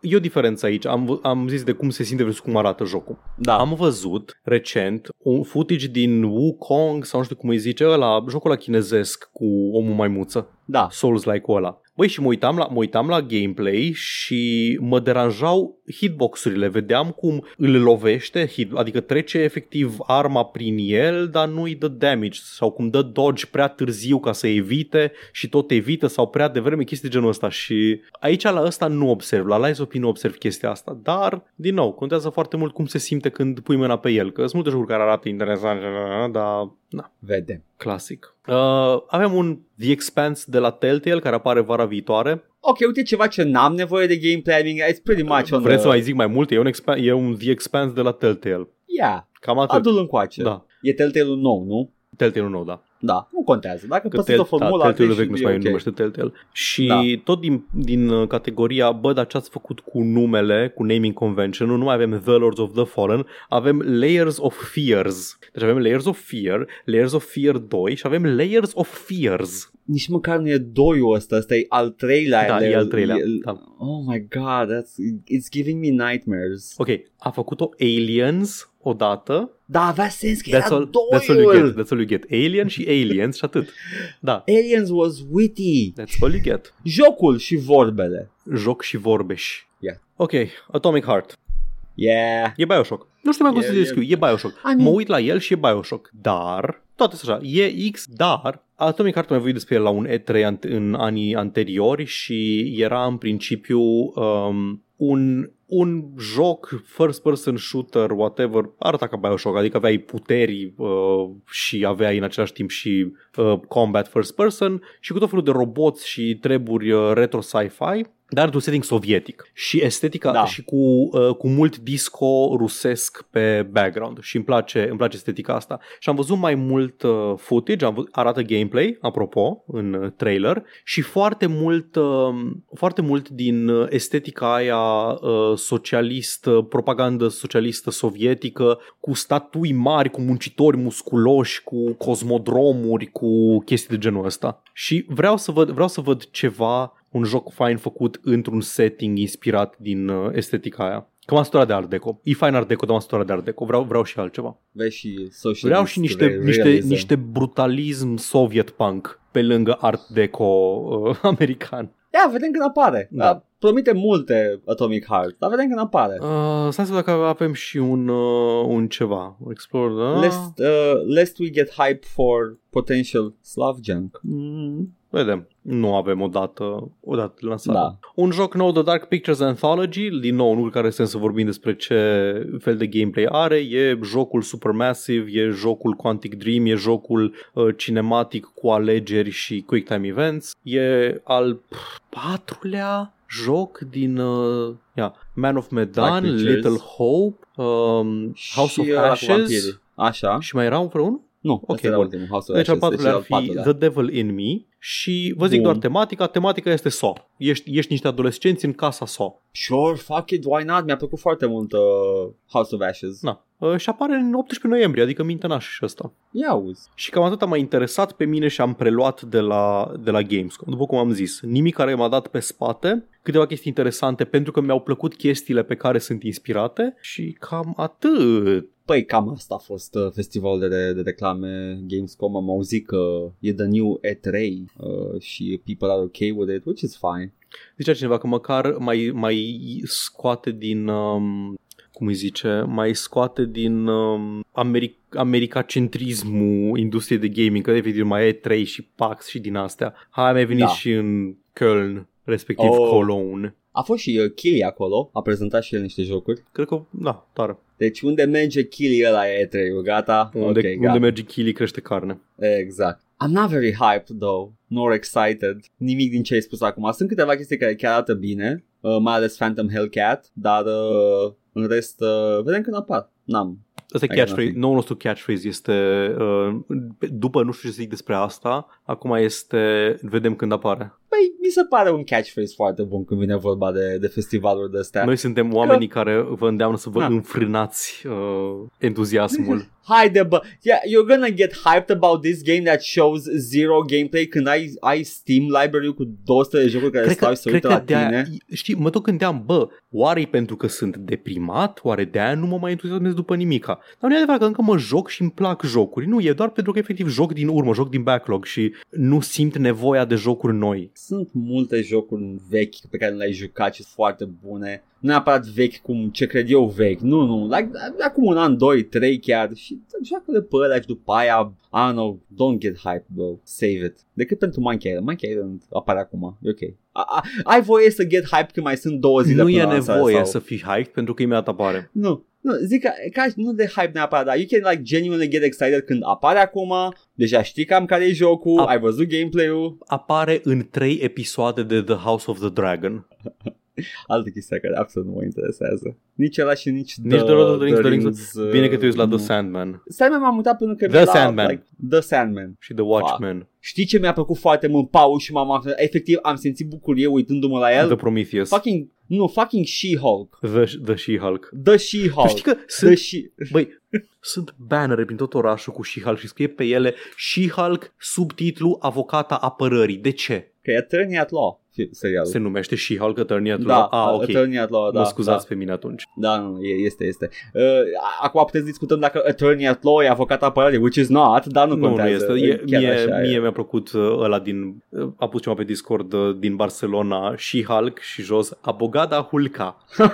e o diferență aici. Am, am zis de cum se simte versus cum arată jocul. Da, Am văzut recent un footage din Wukong sau nu știu cum îi zice ăla, jocul ăla chinezesc cu omul maimuță, da, Souls-like-ul ăla. Băi, și mă uitam, la, mă uitam la gameplay și mă deranjau hitbox-urile. Vedeam cum îl lovește, hit, adică trece efectiv arma prin el, dar nu îi dă damage sau cum dă dodge prea târziu ca să evite și tot evită sau prea devreme chestii de genul ăsta. Și aici la ăsta nu observ, la Lies of P nu observ chestia asta, dar, din nou, contează foarte mult cum se simte când pui mâna pe el, că sunt multe jocuri care arată interesant, dar, na, vedem. clasic. Uh, avem un The Expanse de la Telltale care apare vara viitoare. Ok, uite ceva ce n-am nevoie de game planning, it's pretty much on Vreți the... să mai zic mai multe? E un, expa- e un The Expanse de la Telltale. Yeah, Cam atât. adu-l încoace. Da. E Telltale-ul nou, nu? Telltale nou, da. Da, nu contează. Dacă Că păstrezi o tel- da, formulă, Telltale atunci vechi nu se e mai ok. numește Telltale. Și Da. tot din, din uh, categoria, bă, dar ce ați făcut cu numele, cu naming convention, nu mai avem The Lords of the Fallen, avem Layers of Fears. Deci avem Layers of Fear, Layers of Fear 2 și avem Layers of Fears. Nici măcar nu e doiul ăsta, ăsta e al treilea. Da, de- e al treilea, e- da. Oh my god, that's, it's giving me nightmares. Ok, a făcut-o Aliens odată Da, avea sens că That's era all, that's all you doiul. get. That's all you get. Alien și Aliens și atât. Da. Aliens was witty. That's all you get. Jocul și vorbele. Joc și vorbeși. Yeah. Ok, Atomic Heart. Yeah. E Bioshock. Nu știu mai cum E- să e- descriu. E Bioshock. I mean- Mă uit la el și e Bioshock. Dar, toate sunt așa, e X, dar Atomic Heart am mai vorbit despre el la un E3 an- în anii anteriori și era în principiu um, un, un joc first person shooter, whatever, arăta ca Bioshock, adică aveai puteri uh, și aveai în același timp și uh, combat first person și cu tot felul de roboți și treburi uh, retro sci-fi dar într-un setting sovietic și estetica Da. și cu, uh, cu mult disco rusesc pe background și îmi place, îmi place estetica asta. Și am văzut mai mult uh, footage, am văzut, arată gameplay, apropo, în uh, trailer și foarte mult, uh, foarte mult din uh, estetica aia uh, socialistă, propagandă socialistă sovietică, cu statui mari, cu muncitori musculoși, cu cosmodromuri, cu chestii de genul ăsta. Și vreau să văd, vreau să văd ceva un joc fain făcut într-un setting inspirat din uh, estetica aia. Că m-am săturat de Art Deco. E fain Art Deco, dar m-am săturat de Art Deco. Vreau, vreau și altceva. Vezi și social Vreau și niște, niște, niște brutalism soviet punk pe lângă Art Deco uh, [laughs] american. Ia, vedem când apare. Da. Da. Promite multe Atomic Heart, dar vedem când apare. Uh, stai să văd dacă avem și un, uh, un ceva. Explore, da? Lest, uh, lest we get hype for potential Slav junk. Mm, vedem. Nu avem o dată, o dată de lansare. Da. Un joc nou, The Dark Pictures Anthology, din nou, nu care sens să vorbim despre ce fel de gameplay are, e jocul Supermassive, e jocul Quantic Dream, e jocul uh, cinematic cu alegeri și Quick Time Events, e al pf, patrulea joc din uh, yeah, Man of Medan, Dark Pictures. Little Hope, um, House of și ăla cu Ashes vampirii. Așa. și mai era un vreunul? Nu, Ok, okay, era bun. ultimul House of Deci al Ashes, patrulea ar al fi patrulea. The Devil in Me și vă zic Bun. doar tematica, tematica este SO. Ești, ești niște adolescenți în casa SO. Sure, fuck it, why not? Mi-a plăcut foarte mult uh, House of Ashes. Na. Uh, și apare în 18 noiembrie, adică minte naș și ăsta. Ia uzi. Și cam atât m-a interesat pe mine și am preluat de la, de la Gamescom. După cum am zis, nimic care m-a dat pe spate, câteva chestii interesante pentru că mi-au plăcut chestiile pe care sunt inspirate și cam atât. Păi cam asta a fost uh, festivalul de, de, de reclame Gamescom. Am auzit că e the new E3 uh, și people are okay with it, which is fine. Zicea cineva că măcar mai, mai scoate din... Um, cum îi zice, mai scoate din um, Americ- americacentrismul industriei de gaming, că efectiv mai e 3 și PAX și din astea. Hai, mai venit Da. și în Köln, respectiv Oh. Cologne. A fost și uh, Killy acolo, a prezentat și el niște jocuri. Cred că, da, tare. Deci unde merge Killy ăla e E3-ul, gata? Unde, ok, unde gata. merge Chili crește carne. Exact. I'm not very hyped though, nor excited. Nimic din ce ai spus acum. Sunt câteva chestii care chiar arată bine, uh, mai ales Phantom Hellcat, dar uh, în rest uh, vedem când apar. N-am, Asta e I got catchphrase. nothing. Noul nostru catchphrase este, uh, după nu știu ce să zic despre asta, acum este, vedem când apare. Păi, mi se pare un catchphrase foarte bun când vine vorba de, de festivaluri de astea. Noi suntem oamenii care vă îndeamnă să vă Da. înfrânați uh, entuziasmul. Haide bă, yeah, you're gonna get hyped about this game that shows zero gameplay când ai, ai Steam library cu 200 de jocuri care cred stau că, și se cred uită că la de-aia, tine. știi, mă tot gândeam, bă, oare e pentru că sunt deprimat? Oare de-aia nu mă mai entuziasmez după nimica? Dar nu e adevărat că încă mă joc și îmi plac jocuri. Nu, e doar pentru că efectiv joc din urmă, joc din backlog și nu simt nevoia de jocuri noi. Sunt multe jocuri vechi pe care le-ai jucat și sunt foarte bune. Nu neapărat vechi cum ce cred eu vechi. Nu, nu. Like, acum un an, doi, trei chiar. Și joacă-le pe ăla și după aia, I don't know, don't get hyped, bro. Save it. Decât pentru Monkey Island. Monkey Island apare acum. E ok. A, a, ai voie să get hyped când mai sunt două zile Nu până e la lansare nevoie sau... să fii hyped pentru că imediat apare. Nu, nu, zic că ca, nu de hype neapărat, dar you can like genuinely get excited când apare acum, deja știi cam care e jocul, Ap- ai văzut gameplay-ul, Apare în trei episoade de The House of the Dragon. [laughs] alte chestii care absolut nu mă interesează. Nici ăla și nici, Nici The Lord of the Rings, The Rings, uh, Bine că te uiți la The nu. Sandman Stai mai m-am uitat până că The mi-a dat, Sandman. Like, The Sandman. și The Watchmen, Știi ce mi-a plăcut foarte mult Paul și m-am efectiv am simțit bucurie uitându-mă la el? The Prometheus, Fucking, nu, fucking She-Hulk. The, the She-Hulk. The Tu She-Hulk. știi că The sunt, She... băi, sunt bannere prin tot orașul cu She-Hulk și scrie pe ele She-Hulk, subtitlu Avocata apărării. De ce? Că e Attorney at Law fi- serialul. Se numește She-Hulk Attorney at da, Law? Ah, ok. Attorney at Law, da. Mă scuzați da. pe mine atunci. Da, nu, e- este, este. Uh, acum puteți discutăm dacă attorney at law e avocat apărare, which is not, dar nu, Nu, nu contează. este. E, Chiar mie, așa e. mie mi-a plăcut uh, ăla din... uh, A pus ceva pe Discord uh, din Barcelona, She-Hulk și jos Abogada Hulka. [laughs]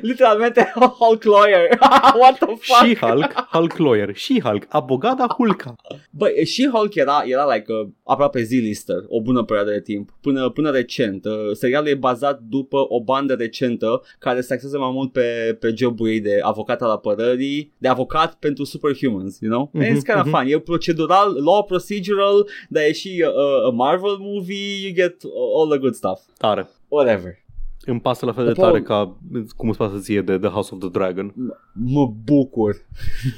Literalmente [laughs] Hulk lawyer. [laughs] What the fuck? She-Hulk, Hulk Lawyer. She-Hulk, Abogada Hulka. Băi, și Hulk era, era like uh, aproape Z-lister o bună perioadă de timp, până, până recent. Uh, serialul e bazat după o bandă recentă care se axează mai mult pe, pe jobul ei de avocat al apărării, de avocat pentru superhumans, you know? Mhm, Mm-hmm, It's kind of mhm. fun. E procedural, law procedural, dar e și uh, a Marvel movie, you get all the good stuff. Tare. Whatever. Îmi pasă la fel de Paul- tare ca cum îți pasă ție de The House of the Dragon. Mă bucur.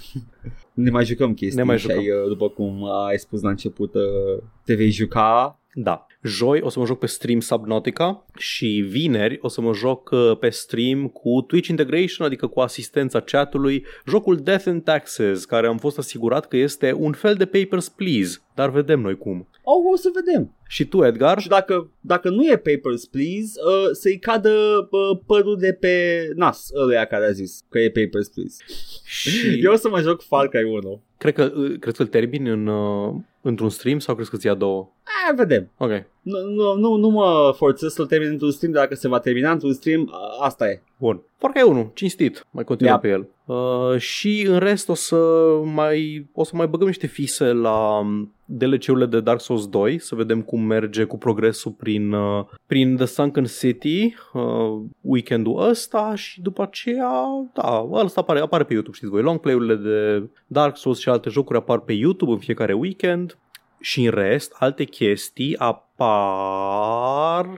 [laughs] ne mai jucăm chestii Ne mai și jucăm. ai, uh, după cum ai spus la început, uh, te vei juca Da. Joi o să mă joc pe stream Subnautica și vineri o să mă joc uh, pe stream cu Twitch Integration, adică cu asistența chatului, jocul Death and Taxes, care am fost asigurat că este un fel de Papers, Please, dar vedem noi cum. Oh, o să vedem. Și tu, Edgar? Și dacă, dacă nu e Papers, Please, uh, să-i cadă uh, părul de pe nas ăluia care a zis că e Papers, Please. Și [laughs] Eu o să mă joc Far Cry 1. cred că, uh, crezi că îl termin în, uh, într-un stream sau crezi că ți ia două? Aia vedem. Ok. Nu, nu, nu, nu mă forțez să-l termin într-un stream, dar dacă se va termina într-un stream, a- asta e. Bun. Parcă e unul, cinstit. Mai continuăm Yep. pe el. Uh, și în rest o să mai o să mai băgăm niște fise la um, DLC-urile de Dark Souls 2, să vedem cum merge cu progresul prin, uh, prin The Sunken City uh, weekendul ăsta și după aceea, da, ăsta apare, apare pe YouTube, știți voi, long play-urile de Dark Souls și alte jocuri apar pe YouTube în fiecare weekend și în rest, alte chestii apar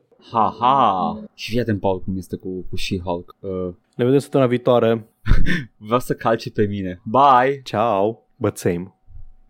Ha, ha. Și fii atent, Paul, cum este cu, cu She-Hulk. Uh, Ne vedem săptămâna viitoare. [laughs] vreau să calce pe mine. Bye! Ciao, but same.